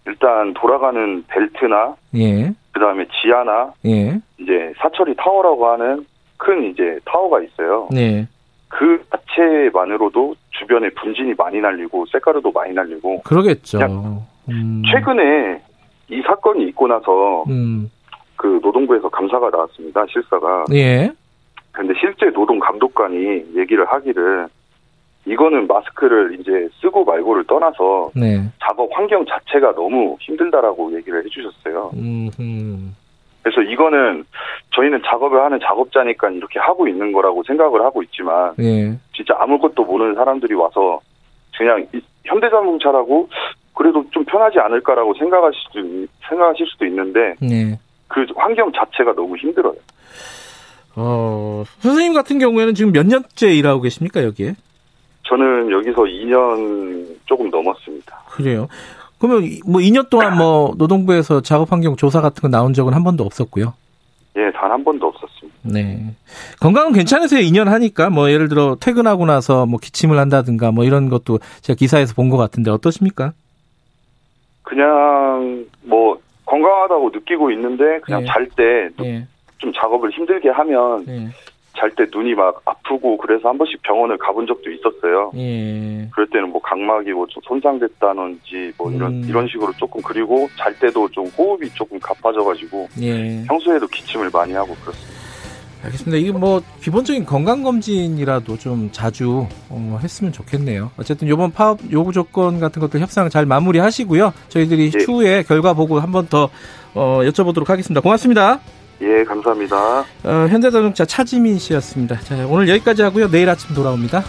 Speaker 12: 일단 돌아가는 벨트나 예. 그다음에 지하나 예. 이제 사철이 타워라고 하는 큰 이제 타워가 있어요. 네. 그 자체만으로도 주변에 분진이 많이 날리고 쇳가루도 많이 날리고
Speaker 2: 그러겠죠.
Speaker 12: 음. 최근에 이 사건이 있고 나서 음. 그 노동부에서 감사가 나왔습니다. 실사가. 예. 근데 실제 노동 감독관이 얘기를 하기를 이거는 마스크를 이제 쓰고 말고를 떠나서 네. 작업 환경 자체가 너무 힘들다라고 얘기를 해주셨어요. 음흠. 그래서 이거는 저희는 작업을 하는 작업자니까 이렇게 하고 있는 거라고 생각을 하고 있지만 예. 진짜 아무것도 모르는 사람들이 와서 그냥 현대자동차라고 그래도 좀 편하지 않을까라고 생각하실 수도, 생각하실 수도 있는데 네. 그 환경 자체가 너무 힘들어요.
Speaker 2: 어, 선생님 같은 경우에는 지금 몇 년째 일하고 계십니까, 여기에?
Speaker 12: 저는 여기서 2년 조금 넘었습니다.
Speaker 2: 그래요. 그러면 뭐 2년 동안 뭐 노동부에서 작업 환경 조사 같은 거 나온 적은 한 번도 없었고요.
Speaker 12: 예, 단 한 번도 없었습니다.
Speaker 2: 네. 건강은 괜찮으세요? 2년 하니까 뭐 예를 들어 퇴근하고 나서 뭐 기침을 한다든가 뭐 이런 것도 제가 기사에서 본 것 같은데 어떠십니까?
Speaker 12: 그냥 뭐 건강하다고 느끼고 있는데 그냥 예. 잘때 좀 예. 작업을 힘들게 하면 예. 잘 때 눈이 막 아프고 그래서 한 번씩 병원을 가본 적도 있었어요. 예. 그럴 때는 뭐 각막이 뭐 손상됐다는지 뭐 이런 음. 이런 식으로 조금 그리고 잘 때도 좀 호흡이 조금 가빠져가지고 예. 평소에도 기침을 많이 하고 그렇습니다.
Speaker 2: 알겠습니다. 이게 뭐 기본적인 건강 검진이라도 좀 자주 어, 했으면 좋겠네요. 어쨌든 이번 파업 요구 조건 같은 것들 협상 잘 마무리하시고요. 저희들이 예. 추후에 결과 보고 한 번 더 어, 여쭤보도록 하겠습니다. 고맙습니다.
Speaker 12: 예, 감사합니다.
Speaker 2: 어, 현대자동차 차지민 씨였습니다. 자, 오늘 여기까지 하고요. 내일 아침 돌아옵니다.